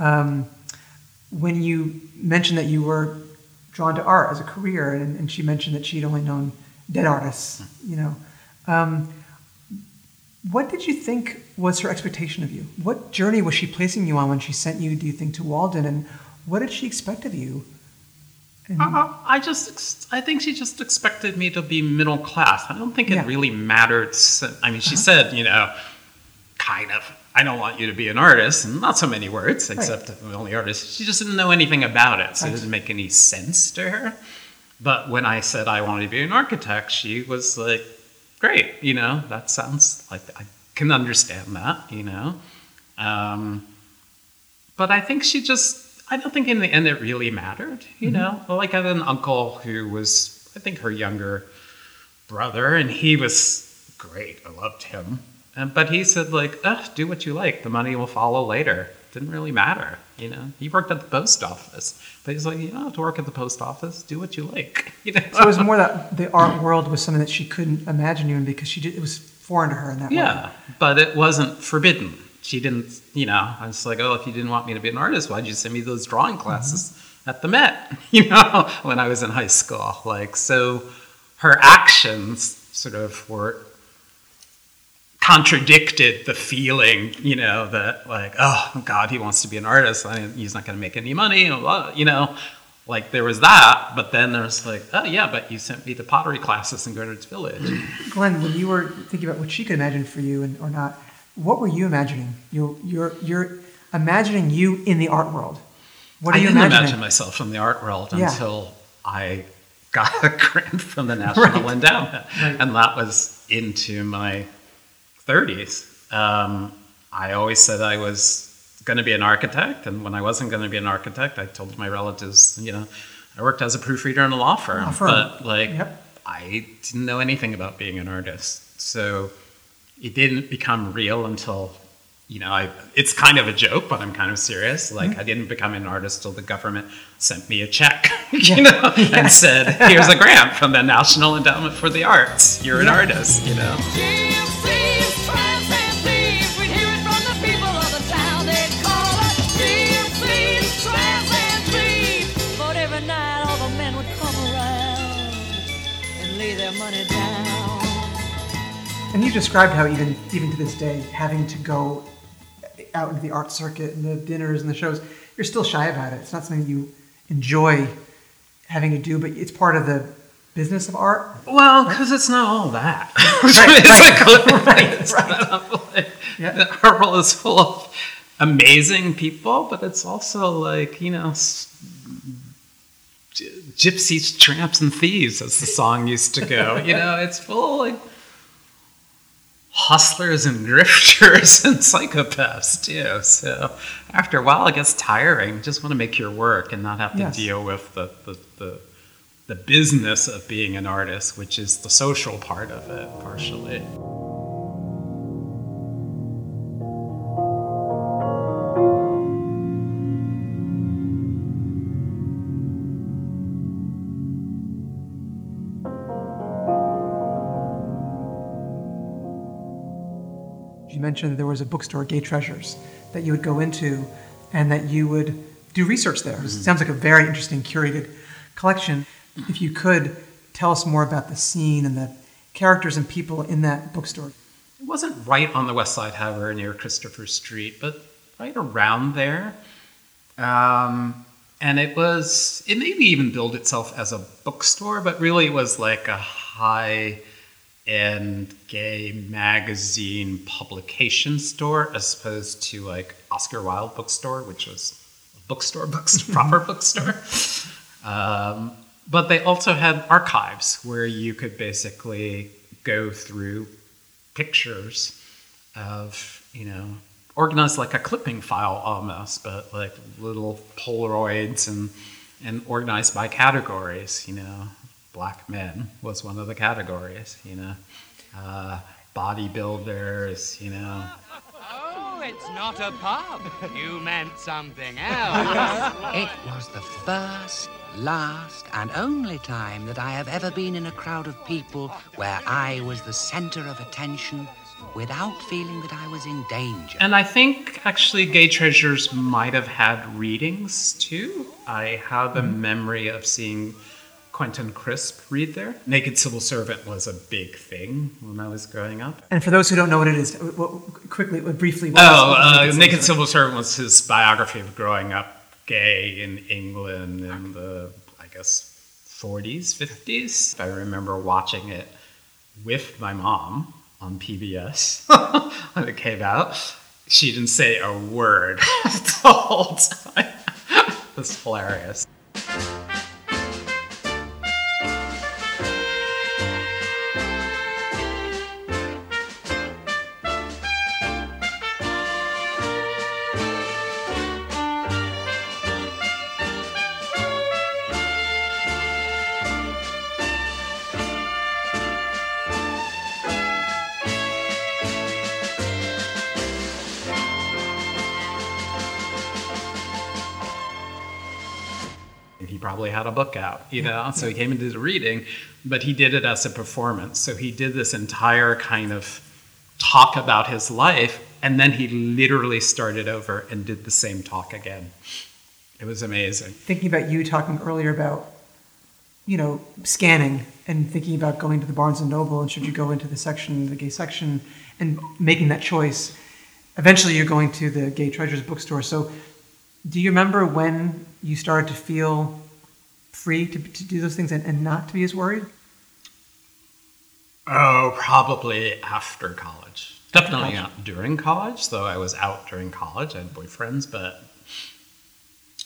um, when you mentioned that you were drawn to art as a career, and, and she mentioned that she'd only known dead artists, you know, um, what did you think was her expectation of you? What journey was she placing you on when she sent you, do you think, to Walden, and what did she expect of you? And, Uh, I just, ex- I think she just expected me to be middle class. I don't think it Yeah. really mattered. I mean, she said, you know, kind of, I don't want you to be an artist, and not so many words, except I'm the only artist. She just didn't know anything about it, so it didn't make any sense to her. But when I said I wanted to be an architect, she was like, great, you know, that sounds like I can understand that, you know. Um, but I think she just, I don't think in the end it really mattered, you know. Like I had an uncle who was, I think, her younger brother, and he was great. I loved him. But he said, like, do what you like. The money will follow later. Didn't really matter, you know. He worked at the post office, but he's like, you don't have to work at the post office. Do what you like, you know. so it was more that the art world was something that she couldn't imagine in because she did, it was foreign to her in that way. Yeah, but it wasn't forbidden. She didn't, you know, I was like, oh, if you didn't want me to be an artist, why'd you send me those drawing mm-hmm. classes at the Met, you know, when I was in high school? Like, so her actions sort of were contradicted the feeling, you know, that like, oh, God, he wants to be an artist. I, he's not going to make any money, you know. Like there was that, but then there's like, oh yeah, but you sent me to pottery classes in Greenwich Village. Glenn, when you were thinking about what she could imagine for you and or not, what were you imagining? You're you're you're imagining you in the art world. What are I you didn't imagining? imagine myself in the art world Yeah. until I got a grant from the National Right. Endowment, Right. and that was into my 30s. Um, I always said I was going to be an architect, and when I wasn't going to be an architect, I told my relatives, you know, I worked as a proofreader in a law firm, Law firm. but like Yep. I didn't know anything about being an artist, so it didn't become real until you know I, it's kind of a joke but i'm kind of serious like Mm-hmm. i didn't become an artist till the government sent me a check Yeah. you know and said here's a grant from the national endowment for the arts you're an Yeah. artist you know you described how even even to this day, having to go out into the art circuit and the dinners and the shows, you're still shy about it. It's not something you enjoy having to do, but it's part of the business of art. well because it's not all that Right, It's right, like- right, it's right. not like- Yeah. the art world is full of amazing people but it's also like you know s- gypsies tramps and thieves as the song used to go you know it's full of like hustlers and grifters and psychopaths too. So after a while it gets tiring. You just want to make your work and not have to Yes. deal with the, the, the the business of being an artist which is the social part of it partially You mentioned there was a bookstore, Gay Treasures, that you would go into and that you would do research there. It sounds like a very interesting curated collection. If you could tell us more about the scene and the characters and people in that bookstore. it wasn't right on the west side, however, near Christopher Street, but right around there. Um, and it was, it maybe even billed itself as a bookstore, but really it was like a high end gay magazine publication store as opposed to like Oscar Wilde bookstore, which was a bookstore, bookstore proper bookstore. Um, but they also had archives where you could basically go through pictures of, you know, organized like a clipping file almost, but like little Polaroids and and organized by categories. You know, black men was one of the categories. You know, uh, bodybuilders. You know, Oh, it's not a pub. You meant something else. It was the first, last, and only time that I have ever been in a crowd of people where I was the center of attention without feeling that I was in danger. and I think actually Gay Treasures might have had readings too. I have a memory of seeing. Quentin Crisp read there. Naked Civil Servant was a big thing when I was growing up. And for those who don't know what it is, what, quickly, briefly. what Oh, uh, what Naked it? Civil Servant was his biography of growing up gay in England in the, I guess, 40s, 50s. I remember watching it with my mom on PBS when it came out. She didn't say a word the whole time. it was hilarious. Probably had a book out, you know. So he came and did a reading, but he did it as a performance. So he did this entire kind of talk about his life, and then he literally started over and did the same talk again. It was amazing. Thinking about you talking earlier about, you know, scanning and thinking about going to the Barnes and Noble and should you go into the section, the gay section, and making that choice. Eventually, you're going to the Gay Treasures bookstore. So, do you remember when you started to feel free to, to do those things and, and not to be as worried? Oh, probably after college. Definitely not during college, though I was out during college. I had boyfriends, but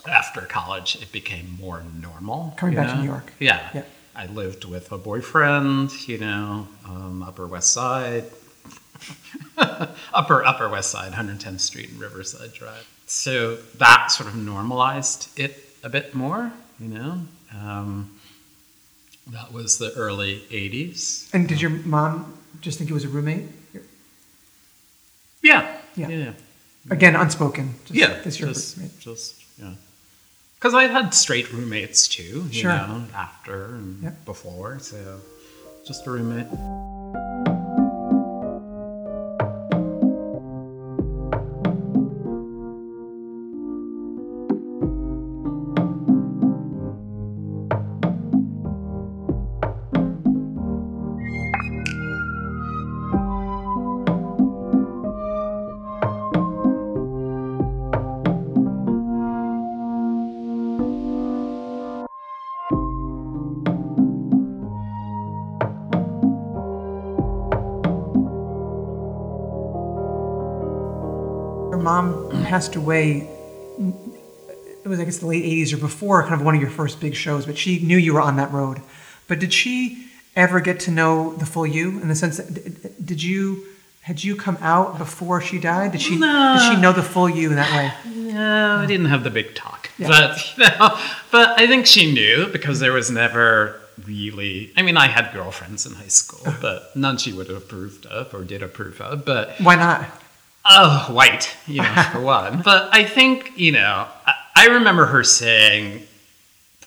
after college, it became more normal. Coming back to? New York. Yeah. Yeah. I lived with a boyfriend, you know, um, Upper West Side. upper Upper West Side, 110th Street and Riverside Drive. So that sort of normalized it a bit more, you know. Um, that was the early 80s. And did your mom just think it was a roommate? Yeah. Yeah. Yeah. Again, unspoken. Just, yeah. This your just, roommate. just, yeah. Because I had straight roommates too, you Sure. know, after and Yep. before. So just a roommate. Passed away. It was, I guess, the late '80s or before, kind of one of your first big shows. But she knew you were on that road. But did she ever get to know the full you in the sense that did you had you come out before she died? Did she did she know the full you in that way? No, I didn't have the big talk, Yeah. but you know, but I think she knew because there was never really. I mean, I had girlfriends in high school, uh-huh. but none she would have approved of or did approve of. But Why not? Oh, white, you know, for one. But I think, you know, I, I remember her saying,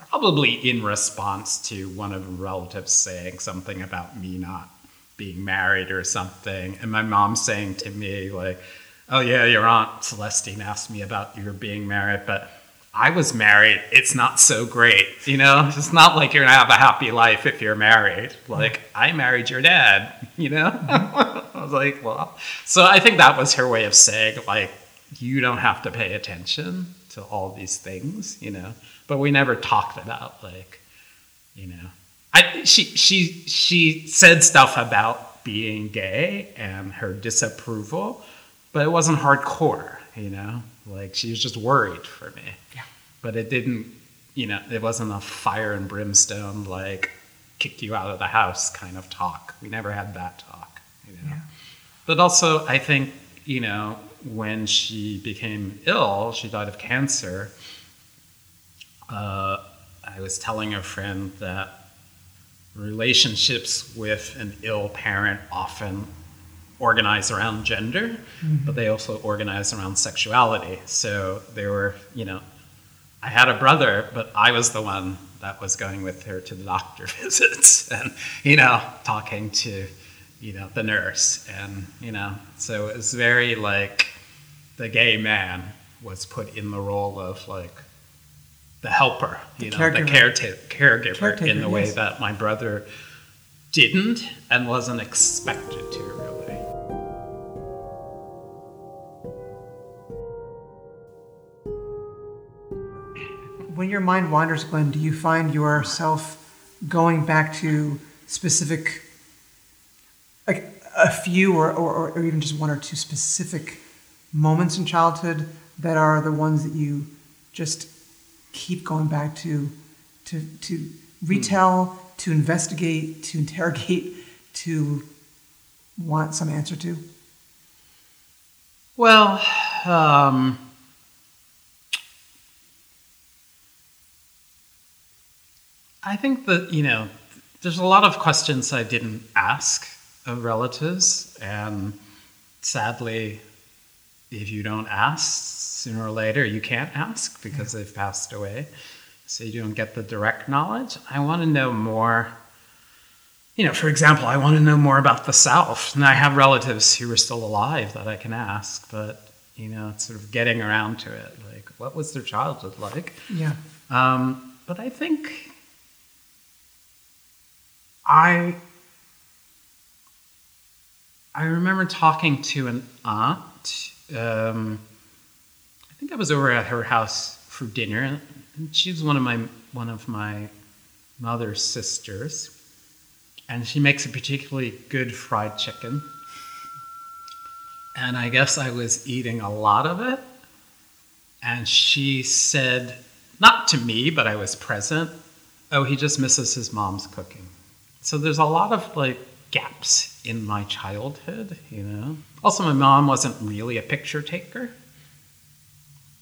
probably in response to one of the relatives saying something about me not being married or something, and my mom saying to me, like, oh, yeah, your Aunt Celestine asked me about your being married, but I was married. It's not so great, you know? It's not like you're gonna have a happy life if you're married. Like, I married your dad, you know? I was like, well, so I think that was her way of saying, like, you don't have to pay attention to all these things, you know. But we never talked about like, you know, I she she she said stuff about being gay and her disapproval, but it wasn't hardcore, you know. Like she was just worried for me. But it didn't, you know, it wasn't a fire and brimstone like kick you out of the house kind of talk. We never had that talk, you know. Yeah. But also, I think, you know, when she became ill, she died of cancer. Uh, I was telling a friend that relationships with an ill parent often organize around gender, but they also organize around sexuality. So they were, you know, I had a brother, but I was the one that was going with her to the doctor visits and, you know, talking to, you know, the nurse. And, you know, so it was very like the gay man was put in the role of like the helper, you know, the caregiver. careta- caregiver Caretaker, in the way yes. that my brother didn't and wasn't expected to, When your mind wanders, Glenn, do you find yourself going back to specific, like a few or, or, or even just one or two specific moments in childhood that are the ones that you just keep going back to, to, to retell, to investigate, to interrogate, to want some answer to? Well, um, I think that, you know, there's a lot of questions I didn't ask of relatives. And sadly, if you don't ask, sooner or later you can't ask because they've passed away. So you don't get the direct knowledge. I want to know more. You know, for example, I want to know more about the South. And I have relatives who are still alive that I can ask, but, you know, it's sort of getting around to it. Like, what was their childhood like? Yeah. Um, but I think I I remember talking to an aunt. Um, I think I was over at her house for dinner, and she was one of my one of my mother's sisters, and she makes a particularly good fried chicken. And I guess I was eating a lot of it, and she said, not to me, but I was present. Oh, he just misses his mom's cooking. So there's a lot of like gaps in my childhood, you know. Also, my mom wasn't really a picture taker.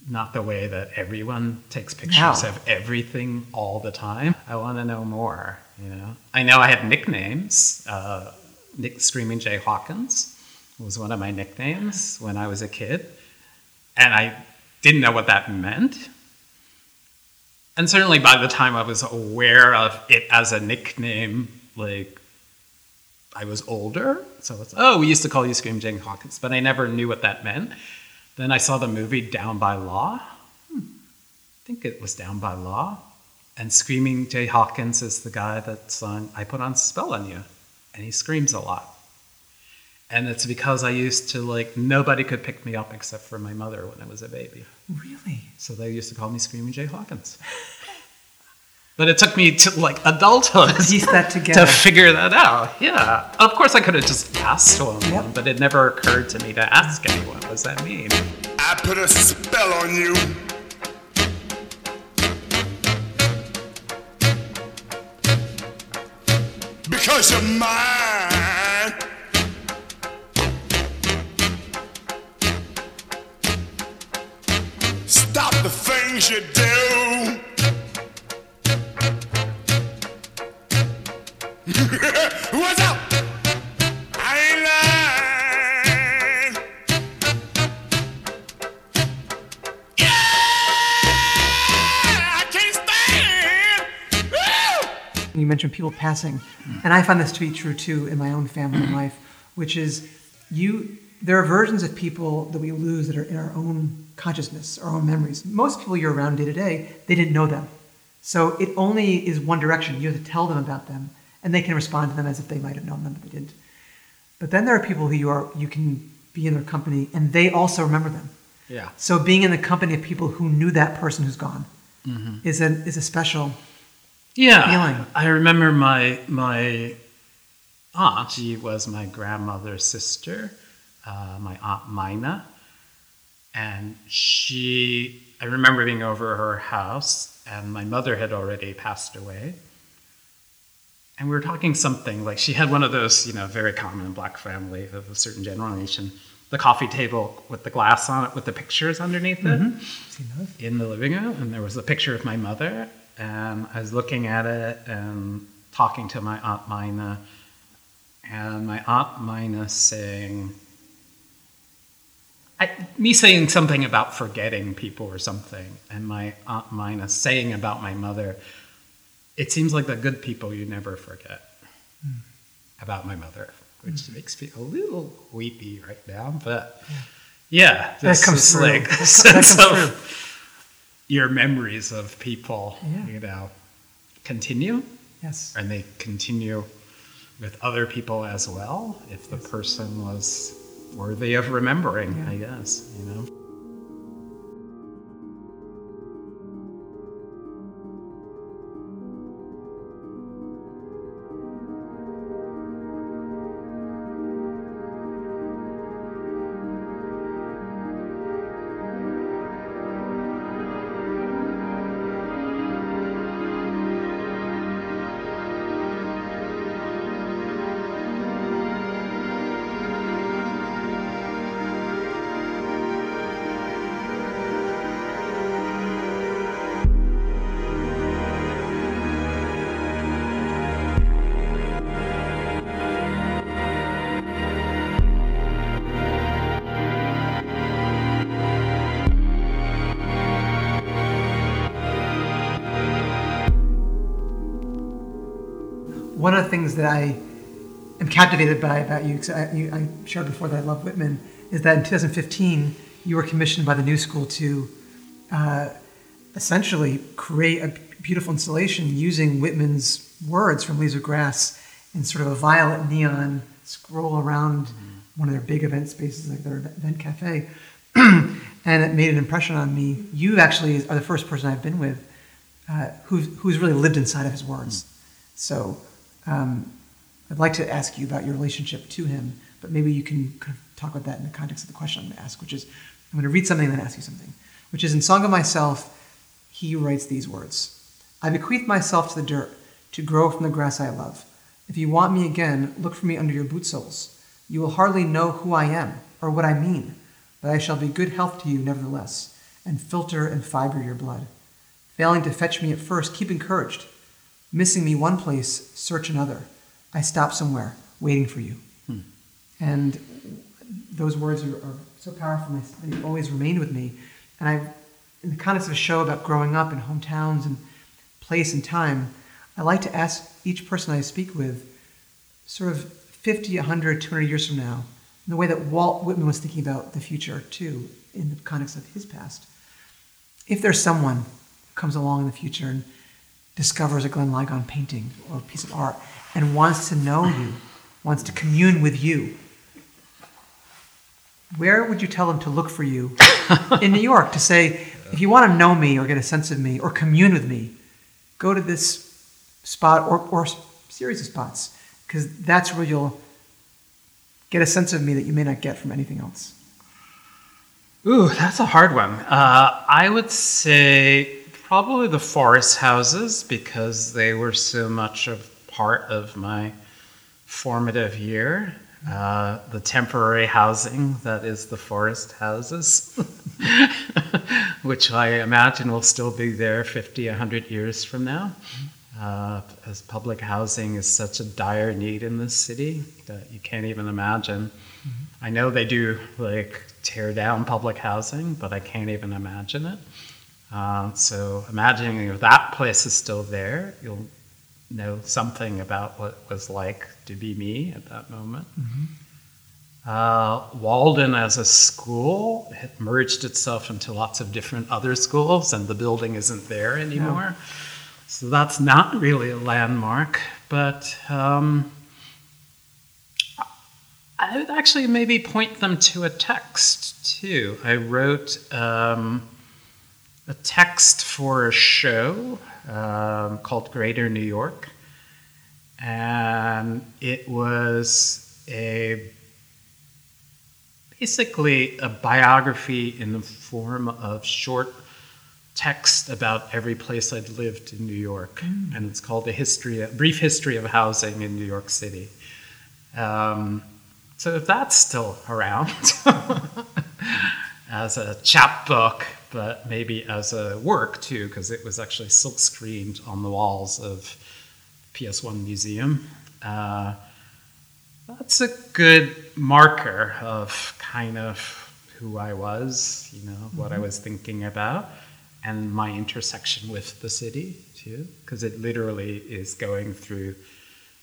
Not the way that everyone takes pictures No. of everything all the time. I want to know more, you know. I know I had nicknames. Uh, Nick Screaming Jay Hawkins was one of my nicknames when I was a kid. And I didn't know what that meant. And certainly by the time I was aware of it as a nickname, like I was older. So it's, oh, we used to call you Scream Jay Hawkins, but I never knew what that meant. Then I saw the movie Down by Law. Hmm. I think it was Down by Law. And Screaming Jay Hawkins is the guy that sung I Put on Spell on You. And he screams a lot. And it's because I used to, like, nobody could pick me up except for my mother when I was a baby. Really? So they used to call me Screaming Jay Hawkins. But it took me to like adulthood that together. to figure that out. Yeah. Of course, I could have just asked someone, Yep. but it never occurred to me to ask anyone. What does that mean? I put a spell on you. Because you're mine. Stop the things you do. Mentioned people passing, and I find this to be true too in my own family and life, which is you. There are versions of people that we lose that are in our own consciousness, our own memories. Most people you're around day to day, they didn't know them, so it only is one direction. You have to tell them about them, and they can respond to them as if they might have known them, but they didn't. But then there are people who you are you can be in their company and they also remember them. Yeah. So being in the company of people who knew that person who's gone Mhm. is a is a special Yeah, feeling. I remember my my aunt. She was my grandmother's sister, uh, my aunt Mina, and she. I remember being over her house, and my mother had already passed away. And we were talking something like she had one of those, you know, very common in black family of a certain generation, the coffee table with the glass on it with the pictures underneath it Mhm. Seen those? in the living room, and there was a picture of my mother, and I was looking at it and talking to my aunt Mina, and my aunt Mina saying, I, me saying something about forgetting people or something, and my aunt Mina saying about my mother, it seems like the good people you never forget hmm. about my mother, which hmm. makes me a little weepy right now, but yeah, That this comes is through. like That co- that sense comes of your memories of people, Yeah. you know, continue, Yes. and they continue with other people as well if the person was worthy of remembering, Yeah. I guess, you know. Things that I am captivated by about you, 'cause I, you, I shared before that I love Whitman, is that in 2015 you were commissioned by the New School to uh, essentially create a beautiful installation using Whitman's words from Leaves of Grass in sort of a violet neon scroll around one of their big event spaces, like their event cafe. and it made an impression on me. You actually are the first person I've been with uh, who's, who's really lived inside of his words. So um, I'd like to ask you about your relationship to him, but maybe you can kind of talk about that in the context of the question I'm going to ask, which is I'm going to read something and then ask you something, which is in Song of Myself, he writes these words I bequeath myself to the dirt to grow from the grass I love. If you want me again, look for me under your boot soles. You will hardly know who I am or what I mean, but I shall be good health to you nevertheless, and filter and fiber your blood. Failing to fetch me at first, keep encouraged. Missing me one place, search another. I stop somewhere, waiting for you. Hmm. And those words are, are so powerful, and they- they've always remained with me. And I, in the context of a show about growing up in hometowns and place and time, I like to ask each person I speak with, sort of 50, 100, 200 years from now, in the way that Walt Whitman was thinking about the future too, in the context of his past. If there's someone who comes along in the future and discovers a Glenn Ligon painting or a piece of art and wants to know you, wants to commune with you, where would you tell them to look for you in New York to say, if you want to know me or get a sense of me or commune with me, go to this spot or, or series of spots because that's where you'll get a sense of me that you may not get from anything else. Ooh, that's a hard one. Uh, I would say probably the forest houses because they were so much of part of my formative year. Uh, the temporary housing that is the forest houses, which I imagine will still be there 50, 100 years from now. Uh, as public housing is such a dire need in this city that you can't even imagine. I know they do like tear down public housing, but I can't even imagine it. Uh, so imagining if that place is still there, you'll know something about what it was like to be me at that moment. Uh, Walden as a school it merged itself into lots of different other schools, and the building isn't there anymore. So that's not really a landmark, but um, I would actually maybe point them to a text too. I wrote um, a text for a show um, called Greater New York, and it was a basically a biography in the form of short text about every place I'd lived in New York, and it's called a history, a brief history of housing in New York City. Um, so if that's still around as a chapbook, but maybe as a work too, because it was actually silk screened on the walls of PS1 Museum. Uh, that's a good marker of kind of who I was, you know, what I Mhm. was thinking about, and my intersection with the city too, because it literally is going through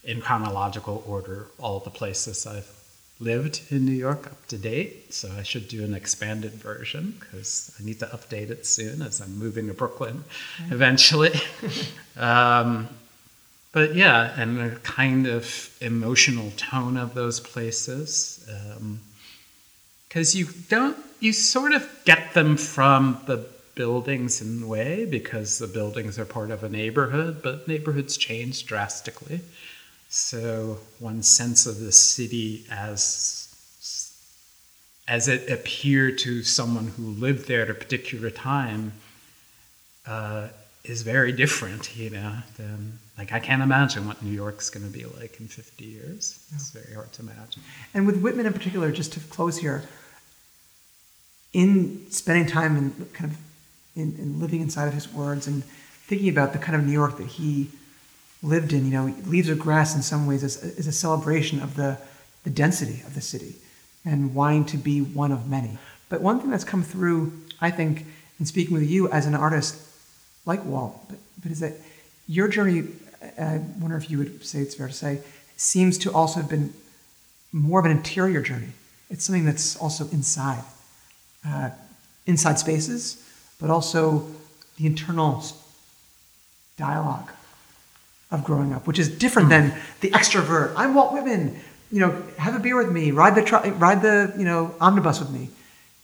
in chronological order all the places I've lived in New York up to date. So I should do an expanded version because I need to update it soon as I'm moving to Brooklyn Right. eventually. um, but yeah, and the kind of emotional tone of those places. Because you don't, you sort of get them from the buildings in a way because the buildings are part of a neighborhood, but neighborhoods change drastically. So one sense of the city as as it appeared to someone who lived there at a particular time uh, is very different, you know. Than like I can't imagine what New York's going to be like in 50 years. It's very hard to imagine. And with Whitman in particular, just to close here, in spending time and kind of in, in living inside of his words and thinking about the kind of New York that he lived in, you know, Leaves of Grass in some ways is, is a celebration of the, the density of the city and wanting to be one of many. But one thing that's come through, I think, in speaking with you as an artist like Walt, but, but is that your journey, I wonder if you would say it's fair to say, seems to also have been more of an interior journey. It's something that's also inside, uh, inside spaces, but also the internal dialogue of growing up, which is different than the extrovert. I'm Walt Whitman. You know, have a beer with me, ride the tr- ride the you know omnibus with me.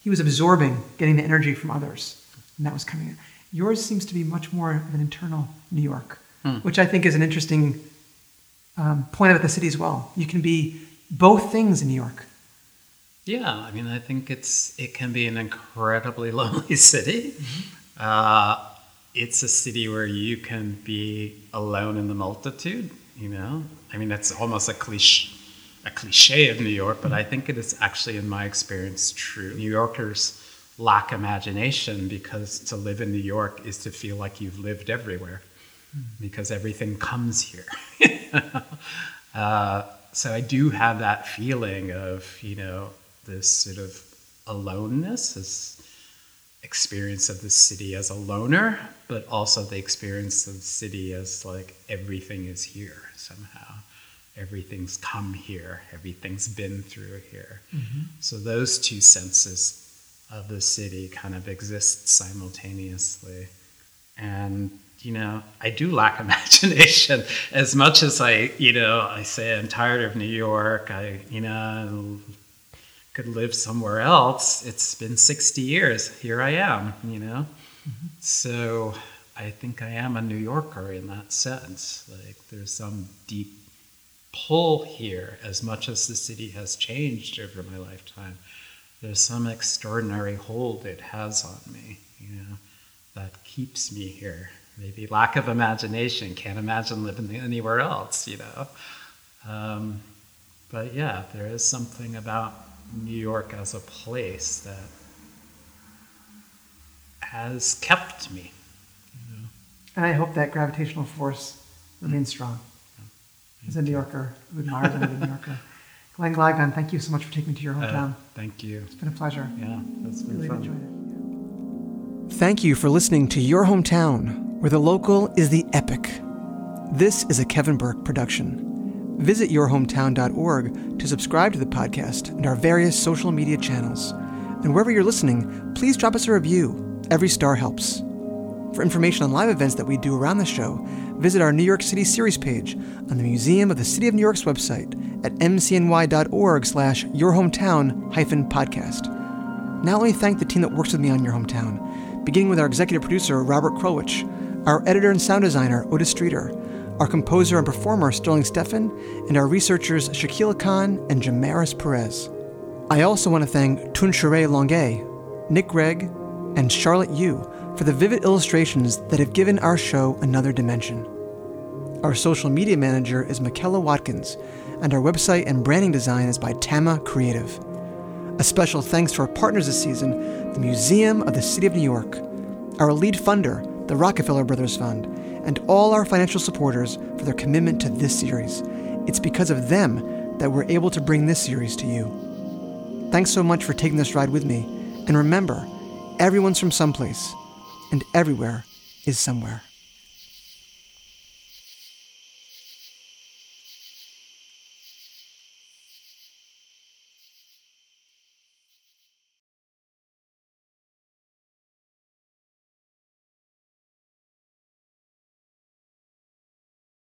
He was absorbing, getting the energy from others, and that was coming in. Yours seems to be much more of an internal New York, Hmm. which I think is an interesting um, point about the city as well. You can be both things in New York. Yeah, I mean, I think it's it can be an incredibly lonely city. Uh, it's a city where you can be alone in the multitude. You know, I mean, that's almost a cliche, a cliche of New York, but I think it is actually, in my experience, true. New Yorkers lack imagination because to live in New York is to feel like you've lived everywhere, because everything comes here. Uh, so I do have that feeling of, you know, this sort of aloneness, this experience of the city as a loner, but also the experience of the city as like everything is here somehow. Everything's come here, everything's been through here. Mhm. So those two senses of the city kind of exist simultaneously. And, you know, I do lack imagination as much as I, you know, I say I'm tired of New York. I, you know, could live somewhere else. It's been 60 years. Here I am, you know? So I think I am a New Yorker in that sense. Like there's some deep pull here as much as the city has changed over my lifetime. There's some extraordinary hold it has on me, you know, that keeps me here. Maybe lack of imagination, can't imagine living anywhere else, you know. Um, but yeah, there is something about New York as a place that has kept me. And I hope that gravitational force remains strong. As a New Yorker who admires another New Yorker. Glenn Ligon, thank you so much for taking me to your hometown. Uh, thank you. It's been a pleasure. Yeah, that's been really fun. enjoyed it. Thank you for listening to Your Hometown, where the local is the epic. This is a Kevin Burke production. Visit yourhometown.org to subscribe to the podcast and our various social media channels. And wherever you're listening, please drop us a review. Every star helps. For information on live events that we do around the show, visit our New York City series page on the Museum of the City of New York's website at mcny.org slash your hometown hyphen podcast. Now let me thank the team that works with me on Your Hometown, beginning with our executive producer, Robert Krowich, our editor and sound designer, Otis Streeter, our composer and performer, Sterling Steffen, and our researchers, Shaquille Khan and Jamaris Perez. I also want to thank Tunshere Longue, Nick Gregg, and Charlotte Yu for the vivid illustrations that have given our show another dimension. Our social media manager is Michaela Watkins, and our website and branding design is by Tama Creative. A special thanks to our partners this season, the Museum of the City of New York, our lead funder, the Rockefeller Brothers Fund, and all our financial supporters for their commitment to this series. It's because of them that we're able to bring this series to you. Thanks so much for taking this ride with me, and remember, everyone's from someplace, and everywhere is somewhere.